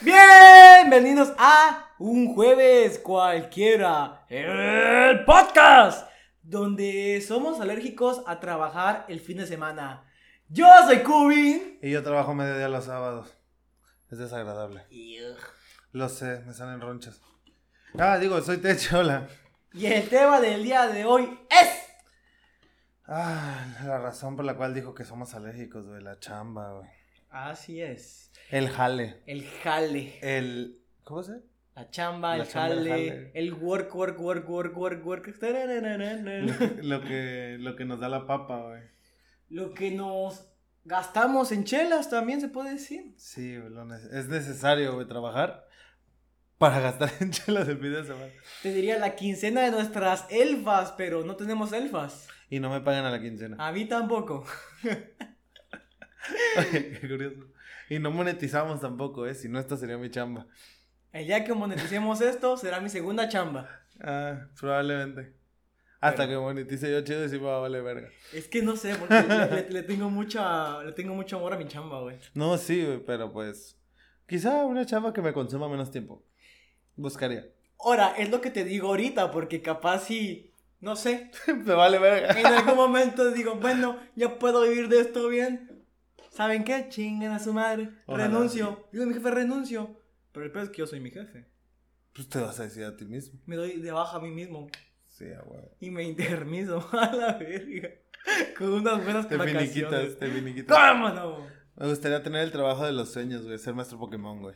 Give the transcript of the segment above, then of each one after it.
Bienvenidos a un jueves cualquiera, el podcast, donde somos alérgicos a trabajar el fin de semana. Yo soy Kubin. Y yo trabajo mediodía los sábados. Es desagradable. Lo sé, me salen ronchas. Ah, digo, soy Techo, hola. Y el tema del día de hoy es... Ah, la razón por la cual dijo que somos alérgicos, güey, la chamba, güey. Así es. El jale. El jale. El... ¿Cómo se? La chamba, La el chamba, jale, jale. el work, work, work, work, work, work. Lo que, lo que, nos da la papa, güey. Lo que nos gastamos en chelas también se puede decir. Sí, es necesario, güey, trabajar para gastar en chelas el fin de semana. Te diría la quincena de nuestras elfas, pero no tenemos elfas. Y no me pagan a la quincena. A mí tampoco. Qué curioso. Y no monetizamos tampoco, ¿eh? Si no, esta sería mi chamba. El día que moneticemos esto será mi segunda chamba. Ah, probablemente. Hasta Pero- que monetice yo chido y sí me va a valer verga. Es que no sé, porque le, le- le tengo mucha, le tengo mucho amor a mi chamba, güey. No, sí, güey, pero pues. Quizá una chamba que me consuma menos tiempo. Buscaría. Ahora, es lo que te digo ahorita, porque capaz si, no sé, me vale verga. en algún momento digo, bueno, ya puedo vivir de esto bien. ¿Saben qué? Chinguen a su madre. Ojalá. Renuncio. Digo, mi jefe, renuncio. Pero el peor es que yo soy mi jefe. Pues te vas a decir a ti mismo. Me doy de baja a mí mismo. Sí, a huevo. Y me intermiso a la verga. Con unas buenas Te vacaciones. finiquitas, te finiquitas. ¿Cómo no? Me gustaría tener el trabajo de los sueños, güey. Ser maestro Pokémon, güey.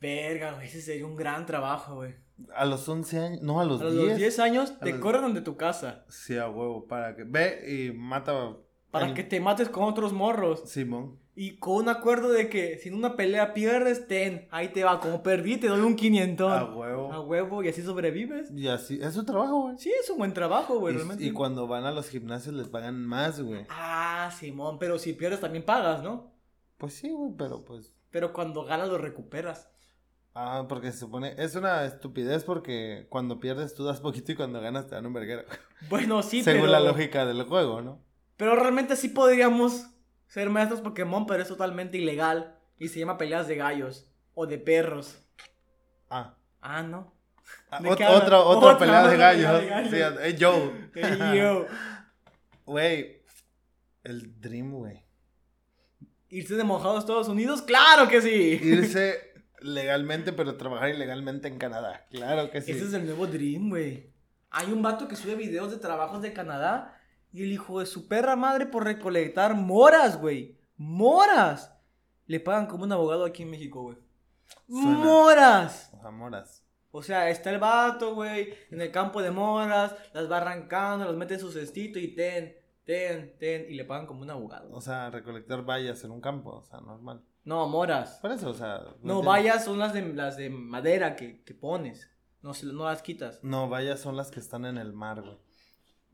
Verga, güey, ese sería un gran trabajo, güey. A los 11 años. No, a los A 10. los 10 años te los- corren de tu casa. Sí, a huevo. Para que. Ve y mata. Para que te mates con otros morros. Simón. Y con un acuerdo de que si en una pelea pierdes, ten, ahí te va. Como perdí, te doy un 500. A huevo. A huevo, y así sobrevives. Y así. Es su trabajo, güey. Sí, es un buen trabajo, güey, realmente. Y, y cuando van a los gimnasios les pagan más, güey. Ah, Simón, pero si pierdes también pagas, ¿no? Pues sí, güey, pero pues. Pero cuando ganas lo recuperas. Ah, porque se supone. Es una estupidez porque cuando pierdes tú das poquito y cuando ganas te dan un verguero. Bueno, sí, Según pero... la lógica del juego, ¿no? Pero realmente sí podríamos ser maestros Pokémon, pero es totalmente ilegal. Y se llama peleas de gallos. O de perros. Ah. Ah, no. Ah, ¿De ot- otra, otra, pelea de gallos. de Sí, gallos. hey, Joe. Ey, yo. Güey. El Dream, güey. ¿Irse de mojado a Estados Unidos? ¡Claro que sí! Irse legalmente, pero trabajar ilegalmente en Canadá. Claro que sí. Ese es el nuevo Dream, güey. Hay un vato que sube videos de trabajos de Canadá y el hijo de su perra madre por recolectar moras, güey. ¡Moras! Le pagan como un abogado aquí en México, güey. ¡Moras! O sea, moras. O sea, está el vato, güey, en el campo de moras, las va arrancando, las mete en su cestito y ten, ten, ten, y le pagan como un abogado. O sea, recolectar vallas en un campo. O sea, normal. No, moras. Por eso, o sea. No, entiendo. vallas son las de, las de madera que, que pones. No, no las quitas. No, vallas son las que están en el mar, güey.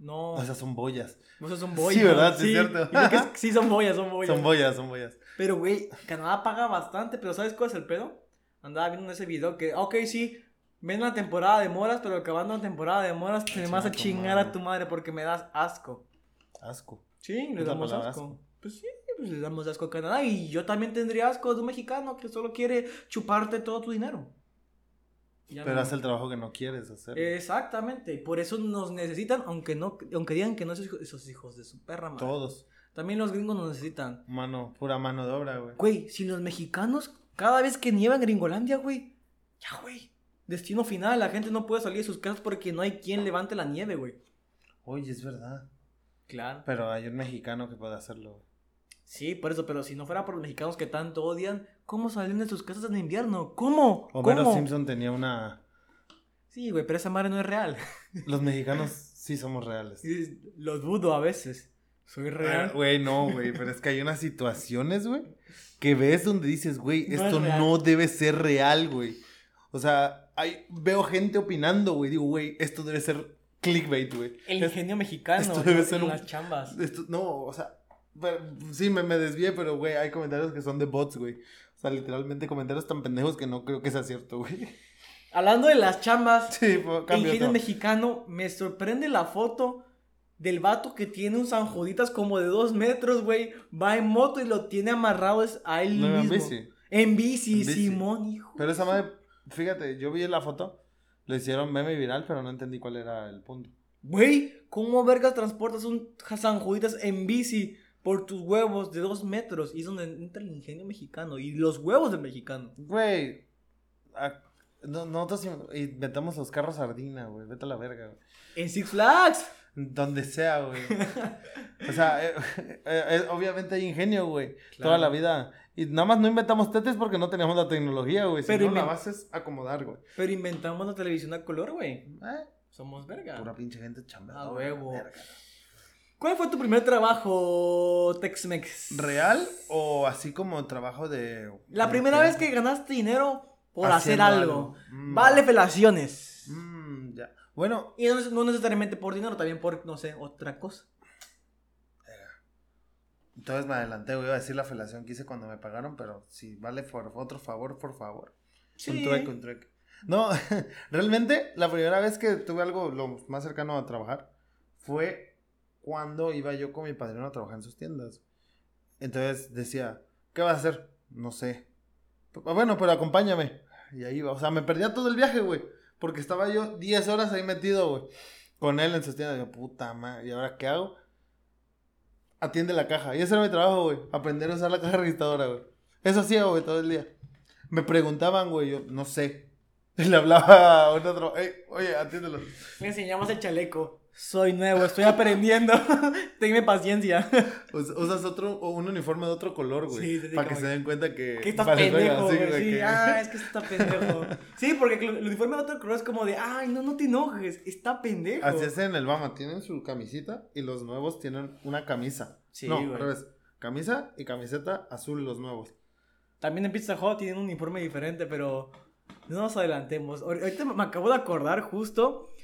No, O sea, son boyas. esas son boyas. Sí, ¿verdad? Sí, es cierto. sí, son boyas, son boyas. Son boyas, son boyas. Pero, güey, Canadá paga bastante, pero ¿sabes cuál es el pedo? Andaba viendo en ese video que, ok, sí, ven una temporada de moras, pero acabando la temporada de moras te vas a chingar madre. a tu madre porque me das asco. Asco. Sí, le damos asco. Pues sí, pues le damos asco a Canadá. Y yo también tendría asco de un mexicano que solo quiere chuparte todo tu dinero. Ya Pero no- haz el trabajo que no quieres hacer. Exactamente. Por eso nos necesitan, aunque no, aunque digan que no hijos, esos hijos de su perra madre. Todos. También los gringos nos necesitan. Mano, pura mano de obra, güey. Güey, si los mexicanos, cada vez que nieva en Gringolandia, güey, ya, güey. Destino final, la gente no puede salir de sus casas porque no hay quien levante la nieve, güey. Oye, es verdad. Claro. Pero hay un mexicano que puede hacerlo. güey. Sí, por eso, pero si no fuera por los mexicanos que tanto odian, ¿cómo salen de sus casas en invierno? ¿Cómo? Homero ¿Cómo? Simpson tenía una. Sí, güey, pero esa madre no es real. Los mexicanos sí somos reales. Sí, Lo dudo a veces. Soy Ah, real. Güey, no, güey. Pero es que hay unas situaciones, güey, que ves donde dices, güey, No esto no debe ser real, güey. O sea, hay, veo gente opinando, güey. Digo, güey, esto debe ser clickbait, güey. El Es- ingenio mexicano esto debe ser en un- las chambas. Esto, no, o sea, pero- sí, me, me desvié, pero, güey, hay comentarios que son de bots, güey. O sea, literalmente comentarios tan pendejos que no creo que sea cierto, güey. Hablando de las chambas, Sí, pues, cambio mexicano, me sorprende la foto del vato que tiene un San Juditas como de dos metros, güey. Va en moto y lo tiene amarrado a él No, en mismo. bici. En bici, En bici. Simón, hijo. Pero esa madre, fíjate, yo vi la foto, lo hicieron meme viral, pero no entendí cuál era el punto. Güey, ¿cómo vergas transportas un San Juditas en bici por tus huevos de dos metros? Y es donde entra el ingenio mexicano y los huevos del mexicano. Güey, a- no- nosotros in- inventamos los carros sardina, güey, vete a la verga, güey. En Six Flags. Donde sea, güey. O sea, eh, eh, eh, obviamente hay ingenio, güey. Claro. Toda la vida. Y nada más no inventamos tetes porque no teníamos la tecnología, güey. Si Pero no, la base es acomodar, güey. Pero inventamos la televisión a color, güey. Somos verga. pura pinche gente chamba. A huevo. ¿Cuál fue tu primer trabajo, Tex-Mex? ¿Real o así como trabajo de... La de primera vez que ganaste dinero por hacer algo. Mm, Vale felaciones. mm, ya. Bueno, Y no, no necesariamente por dinero, también por, no sé, otra cosa. entonces me adelanté. Iba a decir la felación que hice cuando me pagaron, pero si vale por otro favor, por favor. Un trueque, un trueque. No, realmente la primera vez que tuve algo lo más cercano a trabajar fue cuando iba yo con mi padrino a trabajar en sus tiendas. Entonces decía, ¿qué vas a hacer? No sé. "P- Bueno, pero acompáñame. Y ahí iba. O sea, me perdía todo el viaje, güey. Porque estaba yo 10 horas ahí metido, güey. Con él en sus tiendas. Yo, puta madre. ¿Y ahora qué hago? Atiende la caja. Y ese era mi trabajo, güey. Aprender a usar la caja registradora, güey. Eso hacía, güey, todo el día. Me preguntaban, güey, yo no sé. Y le hablaba a otro, "Ey, oye, atiéndelo. Me enseñamos el chaleco. Soy nuevo, estoy aprendiendo. Tenme paciencia. Us- Usas otro, un uniforme de otro color, güey. Sí, para que se den cuenta que. Que verga, pendejo, güey. Sí, que- ah, es que está pendejo. Sí, porque el uniforme de otro color es como de, ay, no, no te enojes, está pendejo. Así es en el Bama, tienen su camisita y los nuevos tienen una camisa. Sí, no, güey. al revés. Camisa y camiseta azul los nuevos. También en Pizza Hut tienen un uniforme diferente, pero no nos adelantemos. Ahor- Ahorita me acabo de acordar justo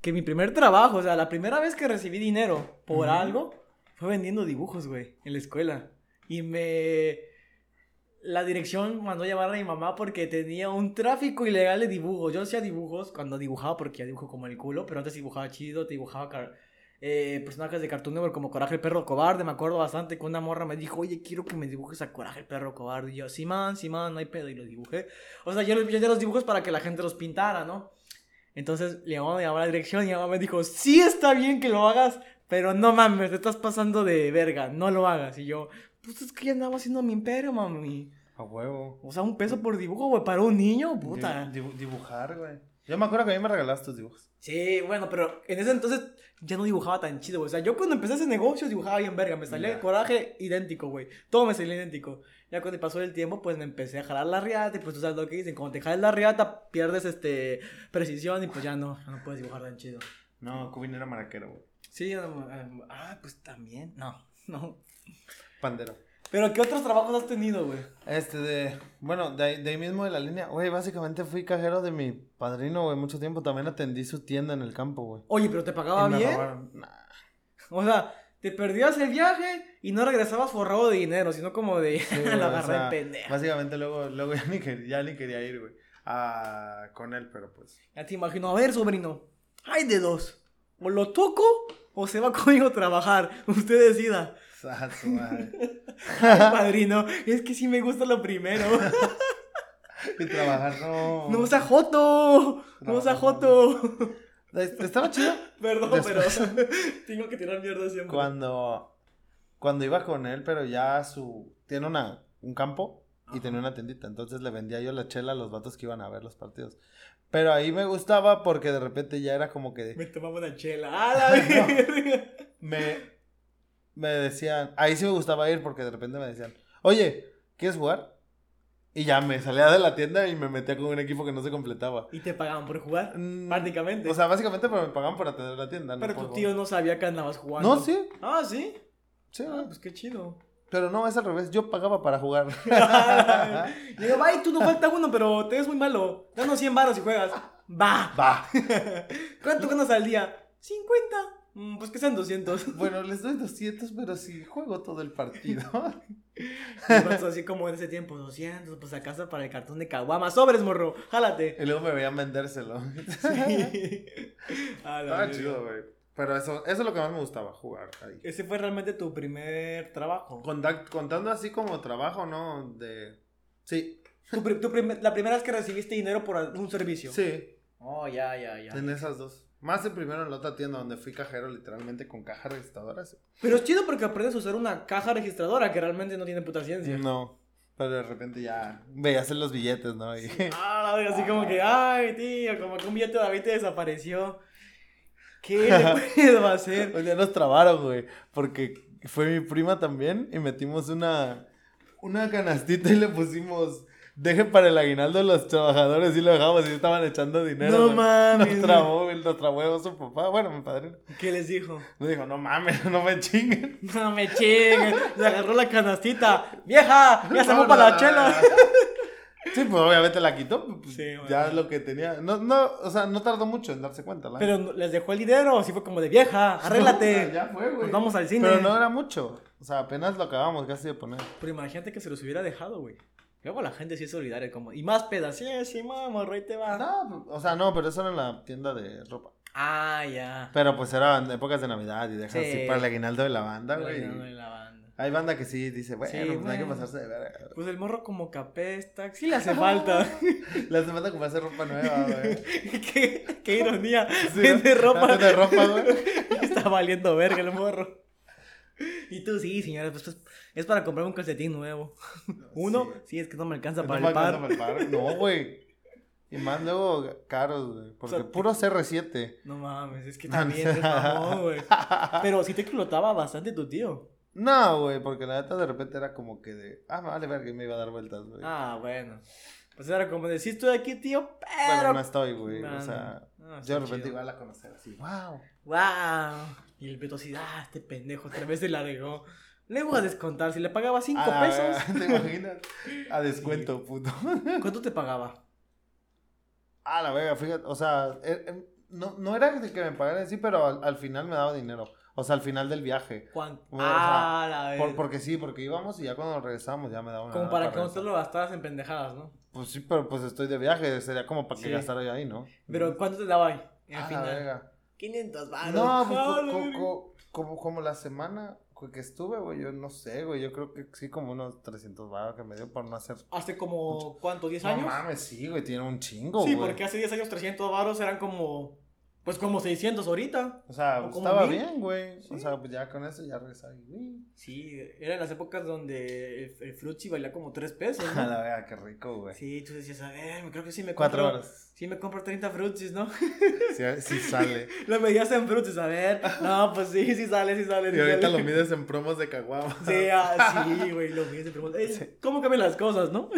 que mi primer trabajo, o sea, la primera vez que recibí dinero por algo, fue vendiendo dibujos, güey, en la escuela. Y me... La dirección mandó a llamar a mi mamá porque tenía un tráfico ilegal de dibujos. Yo hacía dibujos cuando dibujaba, porque ya dibujo como el culo, pero antes dibujaba chido, te dibujaba car- eh, personajes de Cartoon Network como Coraje el Perro Cobarde. Me acuerdo bastante que una morra me dijo, oye, quiero que me dibujes a Coraje el Perro Cobarde. Y yo, sí, man, sí, man, no hay pedo. Y lo dibujé. O sea, yo, yo los dibujos para que la gente los pintara, ¿no? Entonces le llamó, me llamó a la dirección y mi mamá me dijo, sí está bien que lo hagas, pero no mames, te estás pasando de verga, no lo hagas. Y yo, pues es que ya andaba haciendo mi imperio, mami. A huevo. O sea, un peso por dibujo, güey, para un niño, puta. Dibu- dibujar, güey. Yo me acuerdo que a mí me regalaste tus dibujos. Sí, bueno, pero en ese entonces ya no dibujaba tan chido, güey. O sea, yo cuando empecé ese negocio dibujaba bien verga. Me salía el coraje idéntico, güey. Todo me salía idéntico. Ya cuando pasó el tiempo, pues me empecé a jalar la riata. Y pues tú sabes lo que dicen. Cuando te jalas la riata, pierdes este precisión. Y pues ya no, no puedes dibujar tan chido. No, Cubin era maraquero, güey. Sí, eh, ah, pues también. No, no. Pandero. Pero ¿qué otros trabajos has tenido, güey? Este de, bueno, de ahí, de ahí mismo de la línea, güey, básicamente fui cajero de mi padrino, güey, mucho tiempo, también atendí su tienda en el campo, güey. Oye, pero te pagaba Y me bien. robaron. Nah. O sea, te perdías el viaje y no regresabas forrado de dinero, sino como de Sí, la o agarré sea, pendeja. Básicamente luego, luego ya ni, quer- ya ni quería ir, güey, a- con él, pero pues. Ya te imagino, a ver, sobrino, hay de dos. O lo toco o se va conmigo a trabajar. Usted decida. Ay, padrino, es que sí me gusta lo primero. y trabajar, no. No sea joto. No sea joto. Es- Estaba chido. Perdón, Después- pero tengo que tirar mierda siempre. Cuando, cuando iba con él, pero ya su, tiene una, un campo y tenía una tiendita, entonces le vendía yo la chela a los vatos que iban a ver los partidos. Pero ahí me gustaba porque de repente ya era como que Me tomaba una chela. ¡Ah, la verga! me, me decían, ahí sí me gustaba ir porque de repente me decían, oye, ¿quieres jugar? Y ya me salía de la tienda y me metía con un equipo que no se completaba. Y te pagaban por jugar, Mm, prácticamente. O sea, básicamente pero me pagaban por atender la tienda. no pero tu tío jugar. no sabía que andabas jugando. No, sí, Ah, ¿sí? sí, Ah, pues qué chido. Pero no, es al revés, yo pagaba para jugar. Digo, ay, tú no falta uno, pero te ves muy malo. Danos 100 baros y juegas. Va. Va. ¿Cuánto ganas al día? 50. Mm, pues que sean 200. Bueno, les doy 200, pero si juego todo el partido. Vas así como en ese tiempo, 200, pues a casa para el cartón de caguama. Sobres, morro, jálate. y luego me veían vendérselo. Sí. A la Estaba verga. chido, güey. Pero eso, eso es lo que más me gustaba, jugar ahí. Ese fue realmente tu primer trabajo. Contact- contando así como trabajo, ¿no? De Sí. Tu tu prim- la primera vez que recibiste dinero por un servicio. Sí. Oh, ya, ya, ya. En esas dos. Más en primero en la otra tienda donde fui cajero literalmente con caja registradora. sí. Pero es chido porque aprendes a usar una caja registradora que realmente no tiene puta ciencia. No. Pero de repente ya veías en los billetes, ¿no? Y... Ah, la así como que, ay, tío, como que un billete de David te desapareció. ¿Qué le puedo hacer? Un día nos trabaron, güey. Porque fue mi prima también y metimos una, una canastita y le pusimos. Deje para el aguinaldo los trabajadores y lo dejamos y estaban echando dinero. No mames. Nos trabó, nos trabó su papá. Bueno, mi padrino. ¿Qué les dijo? Me dijo, no mames, no me chinguen. No me chinguen. Le agarró la canastita. ¡Vieja! ¡Ya se fue para la chela! Sí, pues obviamente la quitó. pues, Sí, güey. ya es lo que tenía. No, no, o sea, no tardó mucho en darse cuenta. la Pero les dejó el dinero. Así fue como de vieja, arréglate. Ya fue, güey. Nos vamos al cine. Pero no era mucho. O sea, apenas lo acabamos casi de poner. Pero imagínate que se los hubiera dejado, güey. Luego la gente sí es solidaria, como. Y más pedas. Sí, sí, mamá, ahí te va. No, o sea, no, pero eso era en la tienda de ropa. Ah, ya. Pero pues eran épocas de Navidad y dejas Sí. así para el aguinaldo de la banda, güey. la banda. Hay banda que sí dice, bueno, Sí, pues hay que pasarse de verga. Pues el morro como capesta. Sí le hace falta. Le hace falta comprarse ropa nueva, güey. qué, qué ironía. Sí, ropa. Vende ropa, güey. Está valiendo verga el morro. Y tú sí, señora, pues, pues, es para comprar un calcetín nuevo. Uno, sí, es que no me alcanza No para me el par. alcanza para el par. No, güey. Y más luego caros, güey. Porque O sea, puro CR7. No mames, es que también es mamón, güey. Pero sí te explotaba bastante tu tío. No, güey, porque la neta de repente era como que de, ah, vale verga y me iba a dar vueltas, güey. Ah, bueno. Pues era como de, sí estoy aquí, tío, Pero pero... no estoy, güey. O sea, no, yo de repente chido. igual a conocer así, wow. ¡Wow! Y el Beto así, ah, este pendejo, otra vez se la regó. Le voy a descontar, si le pagaba 5 A la pesos. verga, ¿Te imaginas? A descuento, puto. ¿Cuánto te pagaba? A la verga, fíjate, o sea, eh, eh, no, no era de que me pagaran así, pero al, al final me daba dinero. O sea, al final del viaje. ¿Cuánto? O sea, ah, la Por- vez. porque sí, porque íbamos y ya cuando regresamos ya me daba una Como para que no te regresar. lo gastaras en pendejadas, ¿no? Pues sí, pero pues estoy de viaje, sería como para que Sí. gastara ahí, ¿no? Pero ¿cuánto te daba ahí? Al A la final. verga. 500 baros. No, pues, co- co- como, como la semana que estuve, güey, yo no sé, güey, yo creo que sí, como unos 300 baros que me dio por no hacer... Hace como, ¿cuánto? ¿10 No años? mames, sí, güey, tiene un chingo, sí, güey. porque hace 10 años 300 baros eran como, pues como 600 ahorita. O sea, ¿O estaba bien, güey. Sí. O sea, pues ya con eso ya regresaba güey. Sí, eran las épocas donde el, el Fruitsy valía como 3 pesos, A ¿no? la verga, qué rico, güey. Sí, tú decías, a ver, creo que sí me Cuatro compro... horas. Sí me compro 30 Fruitsis, ¿no? Sí, sí sale. Lo medías en Fruitsis, a ver. No, pues sí, sí sale, sí sale. sí Y ahorita sale. lo mides en promos de caguama. Sí, ah, sí, güey, lo mides en pregunta. Eh, ¿Cómo cambian las cosas, no?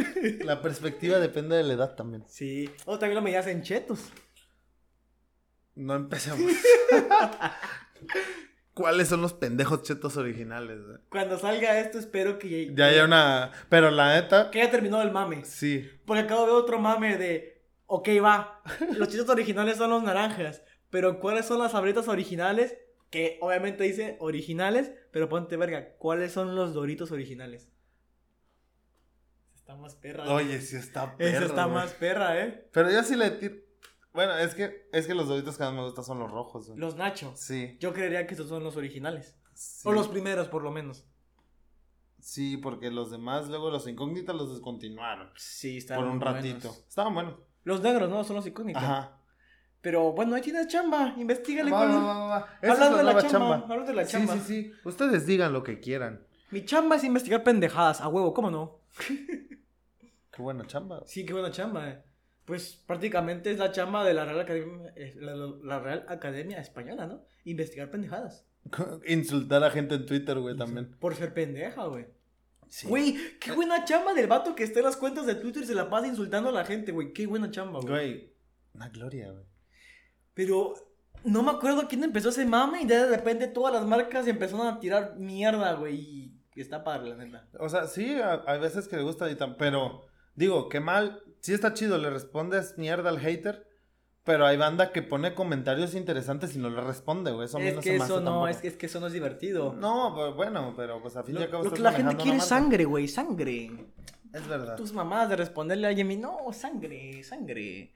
La perspectiva depende de la edad también. Sí. O también lo medías en chetos. No empecemos. ¿Cuáles son los pendejos chetos originales? Cuando salga esto, espero que Ya haya una. Pero la neta, Que haya terminado el mame. sí. Porque acabo de ver otro mame de. Ok, va. Los chetos originales son los naranjas. Pero ¿cuáles son las sabritas originales? Que obviamente dice originales. Pero ponte verga. ¿Cuáles son los doritos originales? Está más perra. Oye, sí está perro. Esa está más perra, ¿eh? Pero yo sí le tiro. Bueno, es que, es que los doritos que más me gustan son los rojos. güey. Los nachos. Sí. Yo creería que estos son los originales. sí. O los primeros, por lo menos. Sí, porque los demás, luego los incógnitos los descontinuaron. Sí, están por un buenos. ratito. Estaban buenos. Los negros, ¿no? Son los incógnitos. Ajá. Pero bueno, ahí tienes chamba. Investígale Va, cuál va, va, va. Esa es Hablando de la chamba, hablando de la chamba. Sí, sí, sí. Ustedes digan lo que quieran. Mi chamba es investigar pendejadas. A huevo, ¿cómo no? Qué buena chamba. Sí, qué buena chamba. eh. Pues prácticamente es la chamba de la Real Academia, eh, la, la Real Academia Española, ¿no? Investigar pendejadas. Insultar a gente en Twitter, güey, también. Por ser pendeja, güey. Sí. Güey, qué buena chamba del vato que está en las cuentas de Twitter y se la pasa insultando a la gente, güey. Qué buena chamba, güey. Güey, una gloria, güey. Pero no me acuerdo quién empezó ese mame y de repente todas las marcas empezaron a tirar mierda, güey. Y está padre, la neta. O sea, sí, a- hay veces que le gusta y tan, pero digo, qué mal, sí está chido, le respondes mierda al hater, pero hay banda que pone comentarios interesantes y no le responde, güey. Eso a mí Es no que se me hace eso no, es que, es que eso no es divertido. No, pues bueno, pero pues a fin y al cabo lo estás que la gente quiere es sangre, güey, sangre. Es verdad. Tus mamás de responderle a alguien, y, no, sangre, sangre.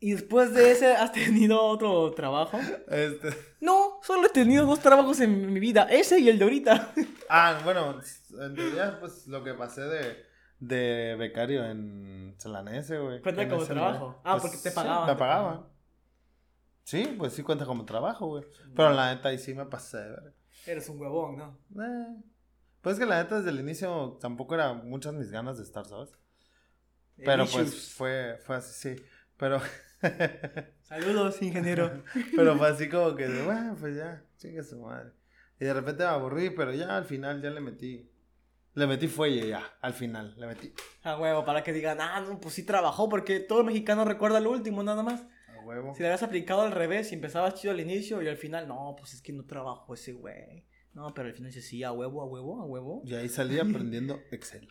Y después de ese, ¿has tenido otro trabajo? Este... No, solo he tenido dos trabajos en mi vida, ese y el de ahorita. Ah, bueno, en realidad, pues lo que pasé de, de becario en Celanese, güey. Cuenta En como trabajo. Ah, porque te sí, pagaban, me te pagaban. Sí, pues sí cuenta como trabajo, güey. Pero la neta ahí sí me pasé verga. Eres un huevón, ¿no? Eh. Pues es que la neta desde el inicio tampoco era muchas mis ganas de estar, ¿sabes? Pero pues fue, fue así, sí. Pero, Saludos, ingeniero. pero fue así como que, bueno, pues ya, chingue su madre. Y de repente me aburrí, pero ya al final ya le metí, le metí fuelle ya, al final, le metí. A huevo, para que digan, ah, no, pues sí trabajó, porque todo mexicano recuerda lo último, nada más. A huevo. Si le habías aplicado al revés y empezabas chido al inicio y al final, no, pues es que no trabajó ese güey. No, pero al final dice, sí, a huevo, a huevo, a huevo. Y ahí salí aprendiendo Excel.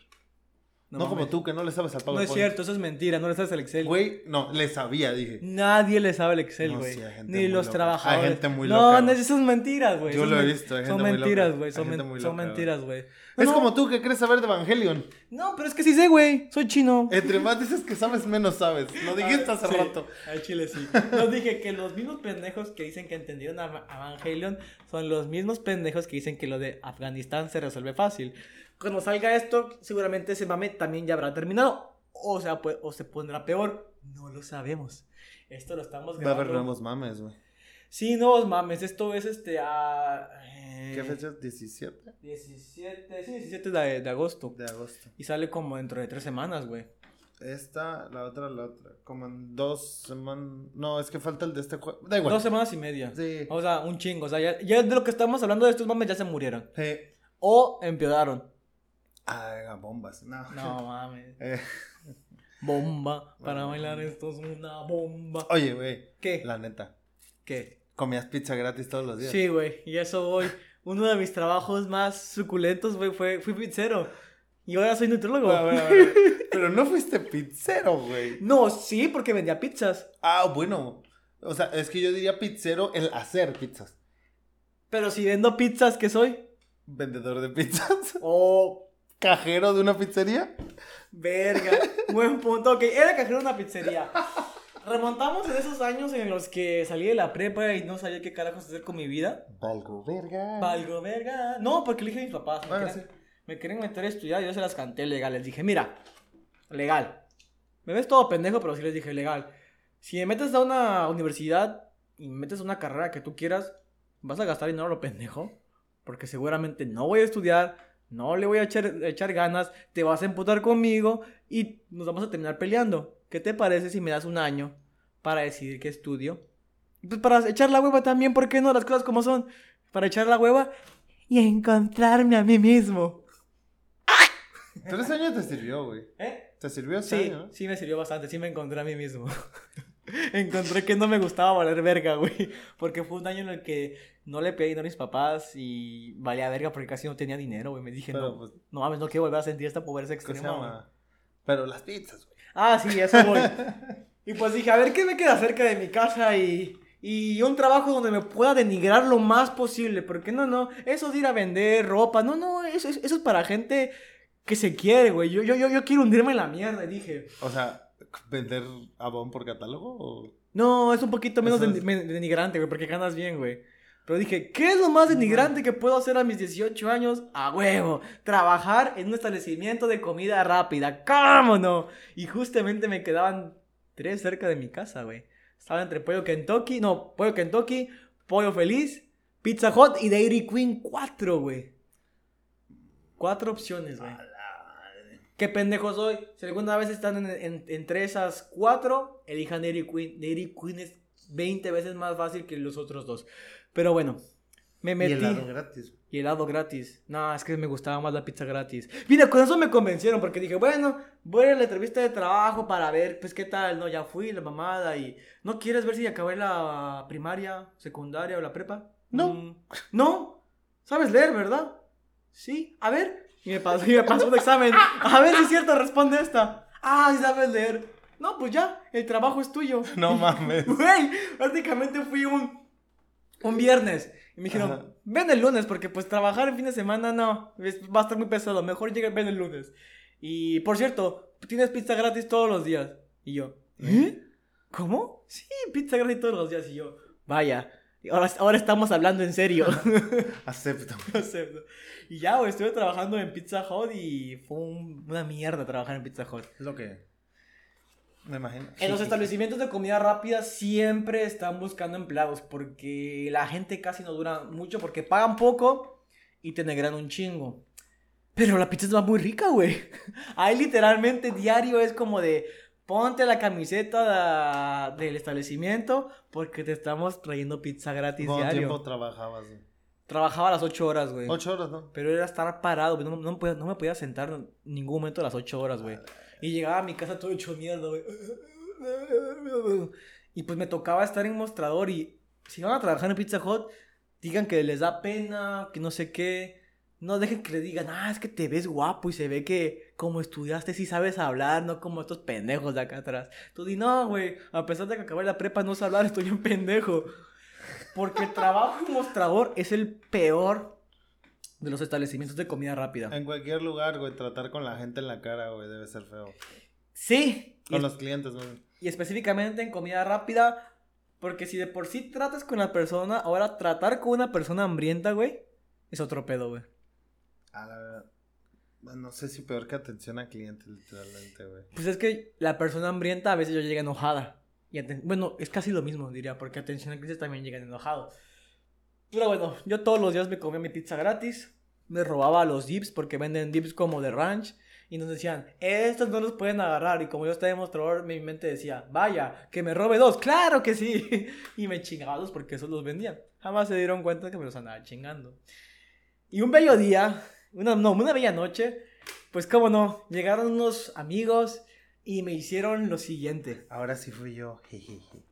No, como tú, que no le sabes al No PowerPoint. es cierto, eso es mentira, no le sabes el Excel. Güey, no, le sabía, dije. Nadie le sabe el Excel, No, güey. sí, Ni los loca. trabajadores. Hay gente muy no, loca, no, güey. eso es mentiras, güey. Yo lo he visto, hay Son gente muy mentiras, güey. Son, men- son mentiras, güey. Es No, como tú que crees saber de Evangelion. No, pero es que sí sé, güey. Soy chino. Entre más dices que sabes, menos sabes. Lo dijiste hace Ah, Sí, rato. Al chile sí. No dije que los mismos pendejos que dicen que entendieron a Evangelion son los mismos pendejos que dicen que lo de Afganistán se resuelve fácil. Cuando salga esto, seguramente ese mame también ya habrá terminado. O sea, pues, o se pondrá peor. No lo sabemos. Esto lo estamos Va a grabando. haber nuevos mames, güey. Sí, nuevos mames. Esto es este a. eh, ¿Qué fecha? 17 17, sí, 17 de, de agosto. de agosto. Y sale como dentro de tres semanas, güey. Esta, la otra, la otra. Como en dos semanas. No, es que falta el de este juego. Da igual. Dos semanas y media. Sí. O sea, un chingo. O sea, ya, ya de lo que estamos hablando de estos mames ya se murieron. Sí. O empeoraron. Ah, bombas. No. No mames. Eh, Bomba. Para bailar esto es una bomba. Oye, güey. ¿Qué? La neta. ¿Qué? Comías pizza gratis todos los días. Sí, güey. Y eso voy. Uno de mis trabajos más suculentos, güey, fue fui pizzero. Y ahora soy nutrólogo. Bueno, bueno. Pero no fuiste pizzero, güey. No, sí, porque vendía pizzas. Ah, bueno. O sea, es que yo diría pizzero el hacer pizzas. Pero si vendo pizzas, ¿qué soy? Vendedor de pizzas. O Cajero de una pizzería. Verga, buen punto. Ok, era cajero de una pizzería. Remontamos en esos años en los que salí de la prepa y no sabía qué carajos hacer con mi vida. Valgo verga. Valgo, verga. No, porque le dije a mis papás. Me, Ah, querían, sí. me querían meter a estudiar y yo se las canté legal. Les dije, mira, legal. Me ves todo pendejo, pero sí les dije legal. Si me metes a una universidad y me metes a una carrera que tú quieras, vas a gastar dinero a lo pendejo. Porque seguramente no voy a estudiar, no le voy a echar, echar ganas, te vas a emputar conmigo y nos vamos a terminar peleando. ¿Qué te parece si me das un año para decidir qué estudio? Pues para echar la hueva también, ¿por qué no? Las cosas como son. Para echar la hueva y encontrarme a mí mismo. Tres años te sirvió, güey. ¿Eh? Te sirvió ese Sí, sí me sirvió bastante, sí me encontré a mí mismo. encontré que no me gustaba valer verga, güey. Porque fue un año en el que no le pedí dinero a mis papás y valía verga porque casi no tenía dinero, güey. Me dije, Pero, no, pues, no mames, no quiero volver a sentir esta pobreza ¿qué se extrema. Pero las pizzas, güey. Ah, sí, eso voy. y pues dije, a ver, ¿qué me queda cerca de mi casa? Y, y un trabajo donde me pueda denigrar lo más posible. Porque no, no, eso de ir a vender ropa, no, no, eso, eso es para gente que se quiere, güey. Yo, yo, yo, yo quiero hundirme en la mierda, dije. O sea, ¿vender Avon por catálogo o...? No, es un poquito menos es- denigrante, güey, porque ganas bien, güey. Pero dije, ¿qué es lo más denigrante que puedo hacer a mis 18 años? A huevo, trabajar en un establecimiento de comida rápida, ¿cómo no? Y justamente me quedaban tres cerca de mi casa, güey. Estaba entre Pollo Kentucky, no, Pollo Kentucky, Pollo Feliz, Pizza Hut y Dairy Queen 4, güey. Cuatro opciones, güey. ¿Qué pendejo soy? Si alguna vez están en- en- entre esas cuatro, elijan Dairy Queen. Dairy Queen es 20 veces más fácil que los otros dos. Pero bueno, me Y metí. helado gratis. Y helado gratis. No, es que me gustaba más la pizza gratis. Mira, con eso me convencieron porque dije, bueno, voy a la entrevista de trabajo para ver, pues qué tal, ¿no? Ya fui, la mamada y... ¿No quieres ver si acabé la primaria, secundaria o la prepa? No. Mm, no. ¿Sabes leer, verdad? Sí. A ver. Y me pasó, y me pasó un examen. A ver si es cierto, responde esta. Ah, sabes leer. No, pues ya, el trabajo es tuyo. No mames. Güey, prácticamente fui un, un viernes. Y me dijeron, Ajá. ven el lunes, porque pues trabajar en fin de semana no, es- va a estar muy pesado. Mejor llega, ven el lunes. Y por cierto, tienes pizza gratis todos los días. Y yo, ¿eh? ¿Cómo? Sí, pizza gratis todos los días. Y yo, vaya. Ahora, ahora estamos hablando en serio. Acepto. Acepto. Y ya, güey, estuve trabajando en Pizza Hut y fue un- una mierda trabajar en Pizza Hut. Es lo que. Me imagino. En los establecimientos de comida rápida siempre están buscando empleados porque la gente casi no dura mucho porque pagan poco y te negran un chingo. Pero la pizza es muy rica, güey. Ahí literalmente diario es como de ponte la camiseta de- del establecimiento porque te estamos trayendo pizza gratis ¿Cuánto diario. tiempo trabajabas? güey? Trabajaba a las 8 horas, güey. Ocho horas, ¿no? Pero era estar parado. No, no me podía, no me podía sentar en ningún momento a las 8 horas, güey. Y llegaba a mi casa todo hecho mierda, güey. Y pues me tocaba estar en mostrador y si van a trabajar en Pizza Hut, digan que les da pena, que no sé qué. No dejen que le digan, ah, es que te ves guapo y se ve que como estudiaste sí sabes hablar, no como estos pendejos de acá atrás. Tú di, no, güey, a pesar de que acabé la prepa no sé hablar, estoy un pendejo. Porque el trabajo en mostrador es el peor de los establecimientos de comida rápida. En cualquier lugar, güey, tratar con la gente en la cara, güey, debe ser feo. Sí, Con los clientes, ¿no? y específicamente en comida rápida, porque si de por sí tratas con la persona, ahora tratar con una persona hambrienta, güey, es otro pedo, güey. A la verdad. No sé si peor que atención a clientes, literalmente, güey. Pues es que la persona hambrienta a veces ya llega enojada. Y bueno, es casi lo mismo, diría, porque atención al cliente también llegan enojados. Pero bueno, yo todos los días me comía mi pizza gratis. Me robaba los dips porque venden dips como de ranch. Y nos decían, estos no los pueden agarrar. Y como yo estaba en mostrador, mi mente decía, vaya, que me robe dos. ¡Claro que sí! Y me chingaba dos porque esos los vendían. Jamás se dieron cuenta que me los andaba chingando. Y un bello día, una, no, una bella noche, pues cómo no, llegaron unos amigos y me hicieron lo siguiente. Ahora sí fui yo. jejeje.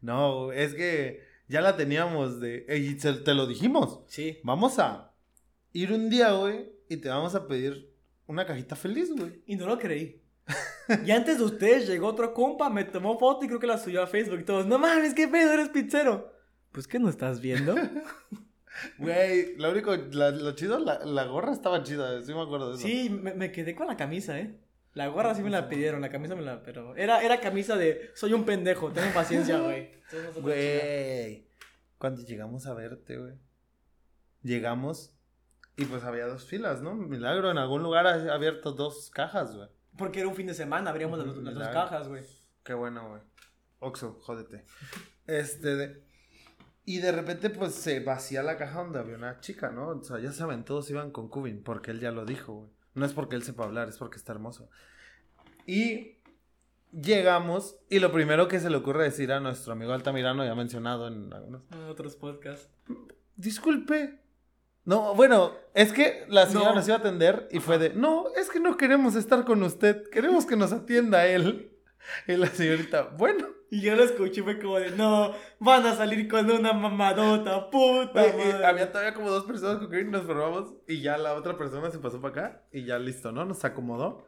No, es que ya la teníamos de... Y te lo dijimos. Sí. Vamos a ir un día, güey, y te vamos a pedir una cajita feliz, güey. Y no lo creí. Y antes de ustedes llegó otro compa, me tomó foto y creo que la subió a Facebook y todos, no mames, qué pedo, eres pizzero. Pues que no estás viendo. Güey, lo único, la- lo chido, la, la gorra estaba chida, sí me acuerdo de eso. Sí, me, me quedé con la camisa, ¿eh? La gorra sí me la pidieron, la camisa me la... Pero era, era camisa de, soy un pendejo, tengo paciencia, güey. Güey, cuando llegamos a verte, güey, llegamos y pues había dos filas, ¿no? Milagro, en algún lugar ha abierto dos cajas, güey. Porque era un fin de semana, abríamos las, las dos cajas, güey. Qué bueno, güey. Oxo, jódete. Este, de- y de repente, pues se vacía la caja donde había una chica, ¿no? O sea, ya saben, todos iban con Cubin, porque él ya lo dijo, güey. No es porque él sepa hablar, es porque está hermoso. Y llegamos, y lo primero que se le ocurre decir a nuestro amigo Altamirano, ya mencionado en algunos. En otros podcasts. Disculpe. No, bueno, es que la señora No. nos iba a atender y fue de, no, es que no queremos estar con usted, queremos que nos atienda él. Y la señorita, bueno. Y yo lo escuché y fue como de, no, van a salir con una mamadota, puta y madre. había todavía como dos personas con quien nos formamos y ya la otra persona se pasó para acá y ya listo, ¿no? Nos acomodó.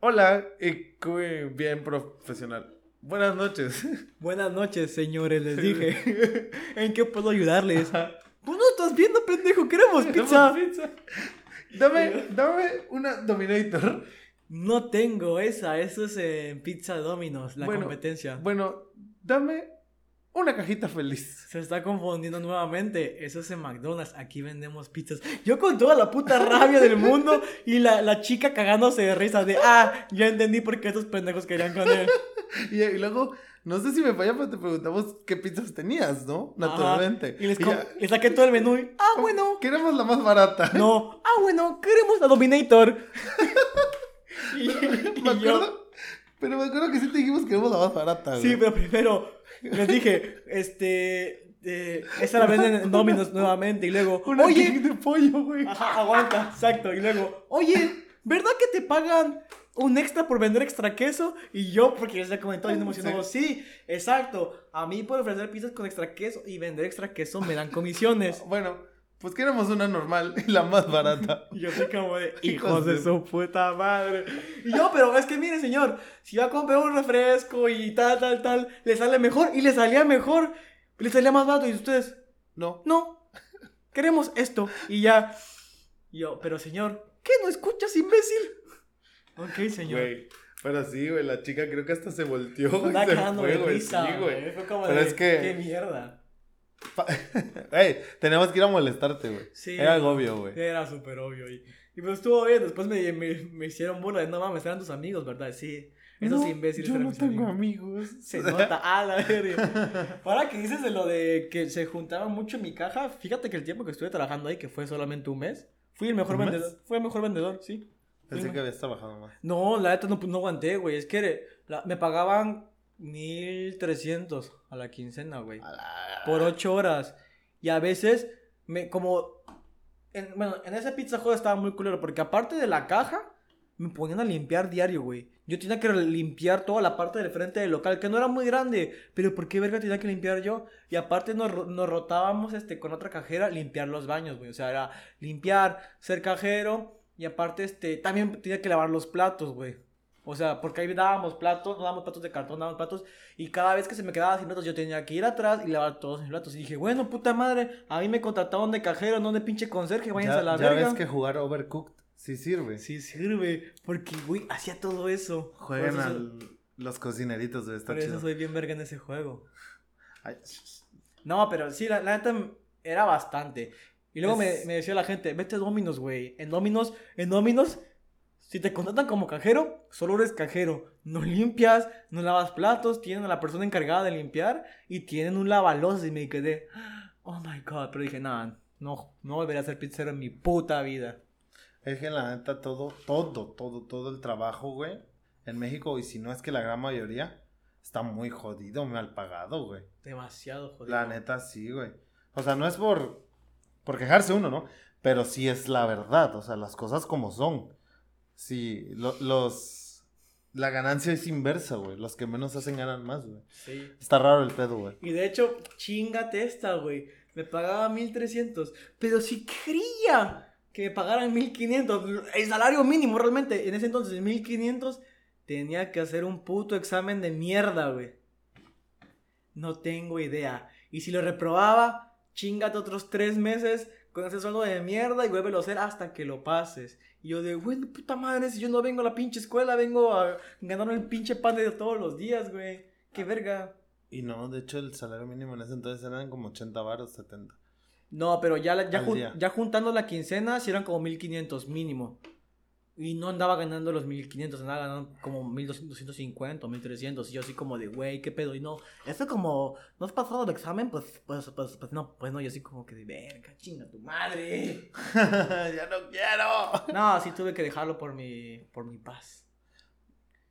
Hola, y Cuy, bien profesional. Buenas noches. Buenas noches, señores, les dije. ¿En qué puedo ayudarles? Pues no estás viendo, pendejo, queremos pizza. Pizza. Dame, dame una Dominator. No tengo esa, eso es en Pizza Domino's, la Bueno, competencia. Bueno, dame una cajita feliz. Se está confundiendo nuevamente. Eso es en McDonald's. Aquí vendemos pizzas. Yo con toda la puta rabia del mundo y la, la chica cagándose de risa de, ah, ya entendí por qué estos pendejos querían con él. Y, y luego, no sé si me falla, pero te preguntamos qué pizzas tenías, ¿no? Naturalmente. Ajá. Y les, Y ya, les saqué todo el menú y, ah, bueno. Queremos la más barata. No, ah, bueno, queremos la Dominator. y, yo. Pero me acuerdo que sí te dijimos que queremos la más barata, sí, pero primero les dije, este, eh, esa la venden en Domino's nuevamente. Y luego, Una oye, de pollo, güey. Ajá, aguanta, exacto. Y luego, oye, ¿verdad que te pagan un extra por vender extra queso? Y yo, porque ya se comentó bien emocionado, sí, exacto. A mí por ofrecer pizzas con extra queso y vender extra queso me dan comisiones. Bueno, pues queremos una normal y la más barata. Y yo soy como de, hijos de su puta madre. Y yo, pero es que mire, señor, si va a comprar un refresco y tal, tal, tal, le sale mejor y le salía mejor, le salía más barato y ustedes, No. no, queremos esto. Y ya, Y yo, pero señor, ¿qué no escuchas, imbécil? Ok, señor. Güey. Pero sí, güey, la chica creo que hasta se volteó. Me y se fue, de risa, güey. Fue como Pero de, es que- qué mierda. Ey, tenemos que ir a molestarte, güey. Sí. Era algo obvio, güey. Era súper obvio. Y, y, pues estuvo bien. Después me, me, me hicieron burla de no mames, eran tus amigos, ¿verdad? Sí. Esos imbéciles yo no tengo amigos. Se nota. Ah, la verga. Ahora que dices de lo de que se juntaban mucho en mi caja, fíjate que el tiempo que estuve trabajando ahí, que fue solamente un mes, fui el mejor vendedor. Fui el mejor vendedor, sí. Pensé que habías trabajado más. No, la neta no, no aguanté, güey. Es que me pagaban 1300 a la quincena, güey. Por ocho horas. Y a veces, me, como. bueno, en esa pizza joda estaba muy culero, porque aparte de la caja, me ponían a limpiar diario, güey. Yo tenía que limpiar toda la parte del frente del local, que no era muy grande, pero ¿por qué verga tenía que limpiar yo? Y aparte nos, nos rotábamos este, con otra cajera, limpiar los baños, güey. O sea, era limpiar, ser cajero, y aparte este, también tenía que lavar los platos, güey. O sea, porque ahí dábamos platos, no dábamos platos de cartón, dábamos platos. Y cada vez que se me quedaba sin platos, yo tenía que ir atrás y lavar todos mis platos. Y dije, bueno, puta madre, a mí me contrataron de cajero, no de pinche conserje, váyanse a la verga. Ya ves que jugar Overcooked Sí sirve. Sí sirve. Porque, güey, hacía todo eso. Juegan a los cocineritos de esta Por eso soy bien verga en ese juego. No, pero sí, la, neta era bastante. Y luego me, decía la gente, vete a Dominos, güey. En Dominos, en Dominos, si te contratan como cajero, solo eres cajero. No limpias, no lavas platos, tienen a la persona encargada de limpiar y tienen un lavalosa. Y me quedé, oh my god. Pero dije, nada, no, no volveré a ser pizzero en mi puta vida. Es que la neta todo, todo, todo, todo el trabajo, güey, en México, y si no es que la gran mayoría, está muy jodido, mal pagado, güey. Demasiado jodido. La neta sí, güey. O sea, no es por, por quejarse uno, ¿no? Pero sí es la verdad, o sea, las cosas como son. Sí, los... La ganancia es inversa, güey. Los que menos hacen ganan más, güey. Sí. Está raro el pedo, güey. Y de hecho, chingate esta, güey. Me pagaba 1300. Pero si quería que me pagaran 1500. El salario mínimo realmente. En ese entonces, 1500. Tenía que hacer un puto examen de mierda, güey. No tengo idea. Y si lo reprobaba, chingate otros tres meses con ese sueldo de mierda y vuélvelo a hacer hasta que lo pases. Y yo de, güey, puta madre, si yo no vengo a la pinche escuela, vengo a ganarme el pinche pan de todos los días, güey. Qué verga. Y no, de hecho el salario mínimo en ese entonces eran como 80 baros, 70. No, pero ya, ya, ya juntando la quincena, si eran como 1500 mínimo. Y no andaba ganando los 1500, andaba ganando como 1250 o 1300. Y yo así como de, güey, ¿qué pedo? Y no, eso como, ¿no has pasado el examen? Pues, pues, pues, pues no, pues no, yo así como que de, verga, chinga tu madre. ya no quiero. No, sí tuve que dejarlo por mi, por mi paz.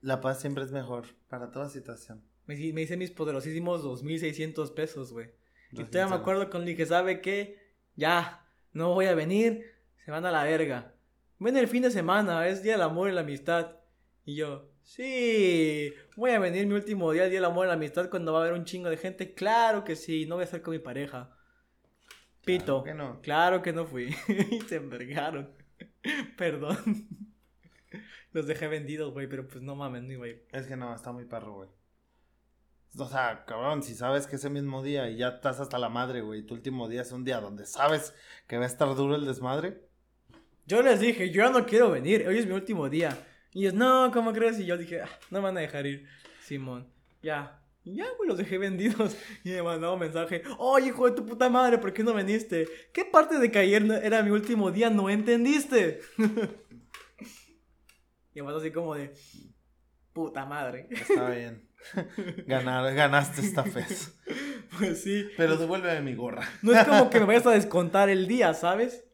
La paz siempre es mejor para toda situación. Me, me hice mis poderosísimos 2600 pesos, güey. Y todavía me acuerdo con que ¿sabe qué? Ya, no voy a venir, se van a la verga. Ven el fin de semana, es Día del Amor y la Amistad. Y yo, sí, voy a venir mi último día, el Día del Amor y la Amistad, cuando va a haber un chingo de gente. Claro que sí, no voy a estar con mi pareja. Pito. Claro que no. Claro que no fui. y se envergaron. Perdón. Los dejé vendidos, güey, pero pues no mames, no ir. Es que no, está muy perro, güey. O sea, cabrón, si sabes que ese mismo día y ya estás hasta la madre, güey, tu último día es un día donde sabes que va a estar duro el desmadre. Yo les dije, yo no quiero venir, hoy es mi último día. Y ellos, no, ¿cómo crees? Y yo dije, ah, no me van a dejar ir, Simón. Ya, y ya, güey, los dejé vendidos. Y me mandó un mensaje, oye, hijo de tu puta madre, ¿por qué no viniste? ¿Qué parte de que ayer era mi último día no entendiste? y me así como de, puta madre. Está bien. Ganar, ganaste esta vez. Pues sí. Pero devuélveme mi gorra. No es como que me vayas a descontar el día, ¿sabes?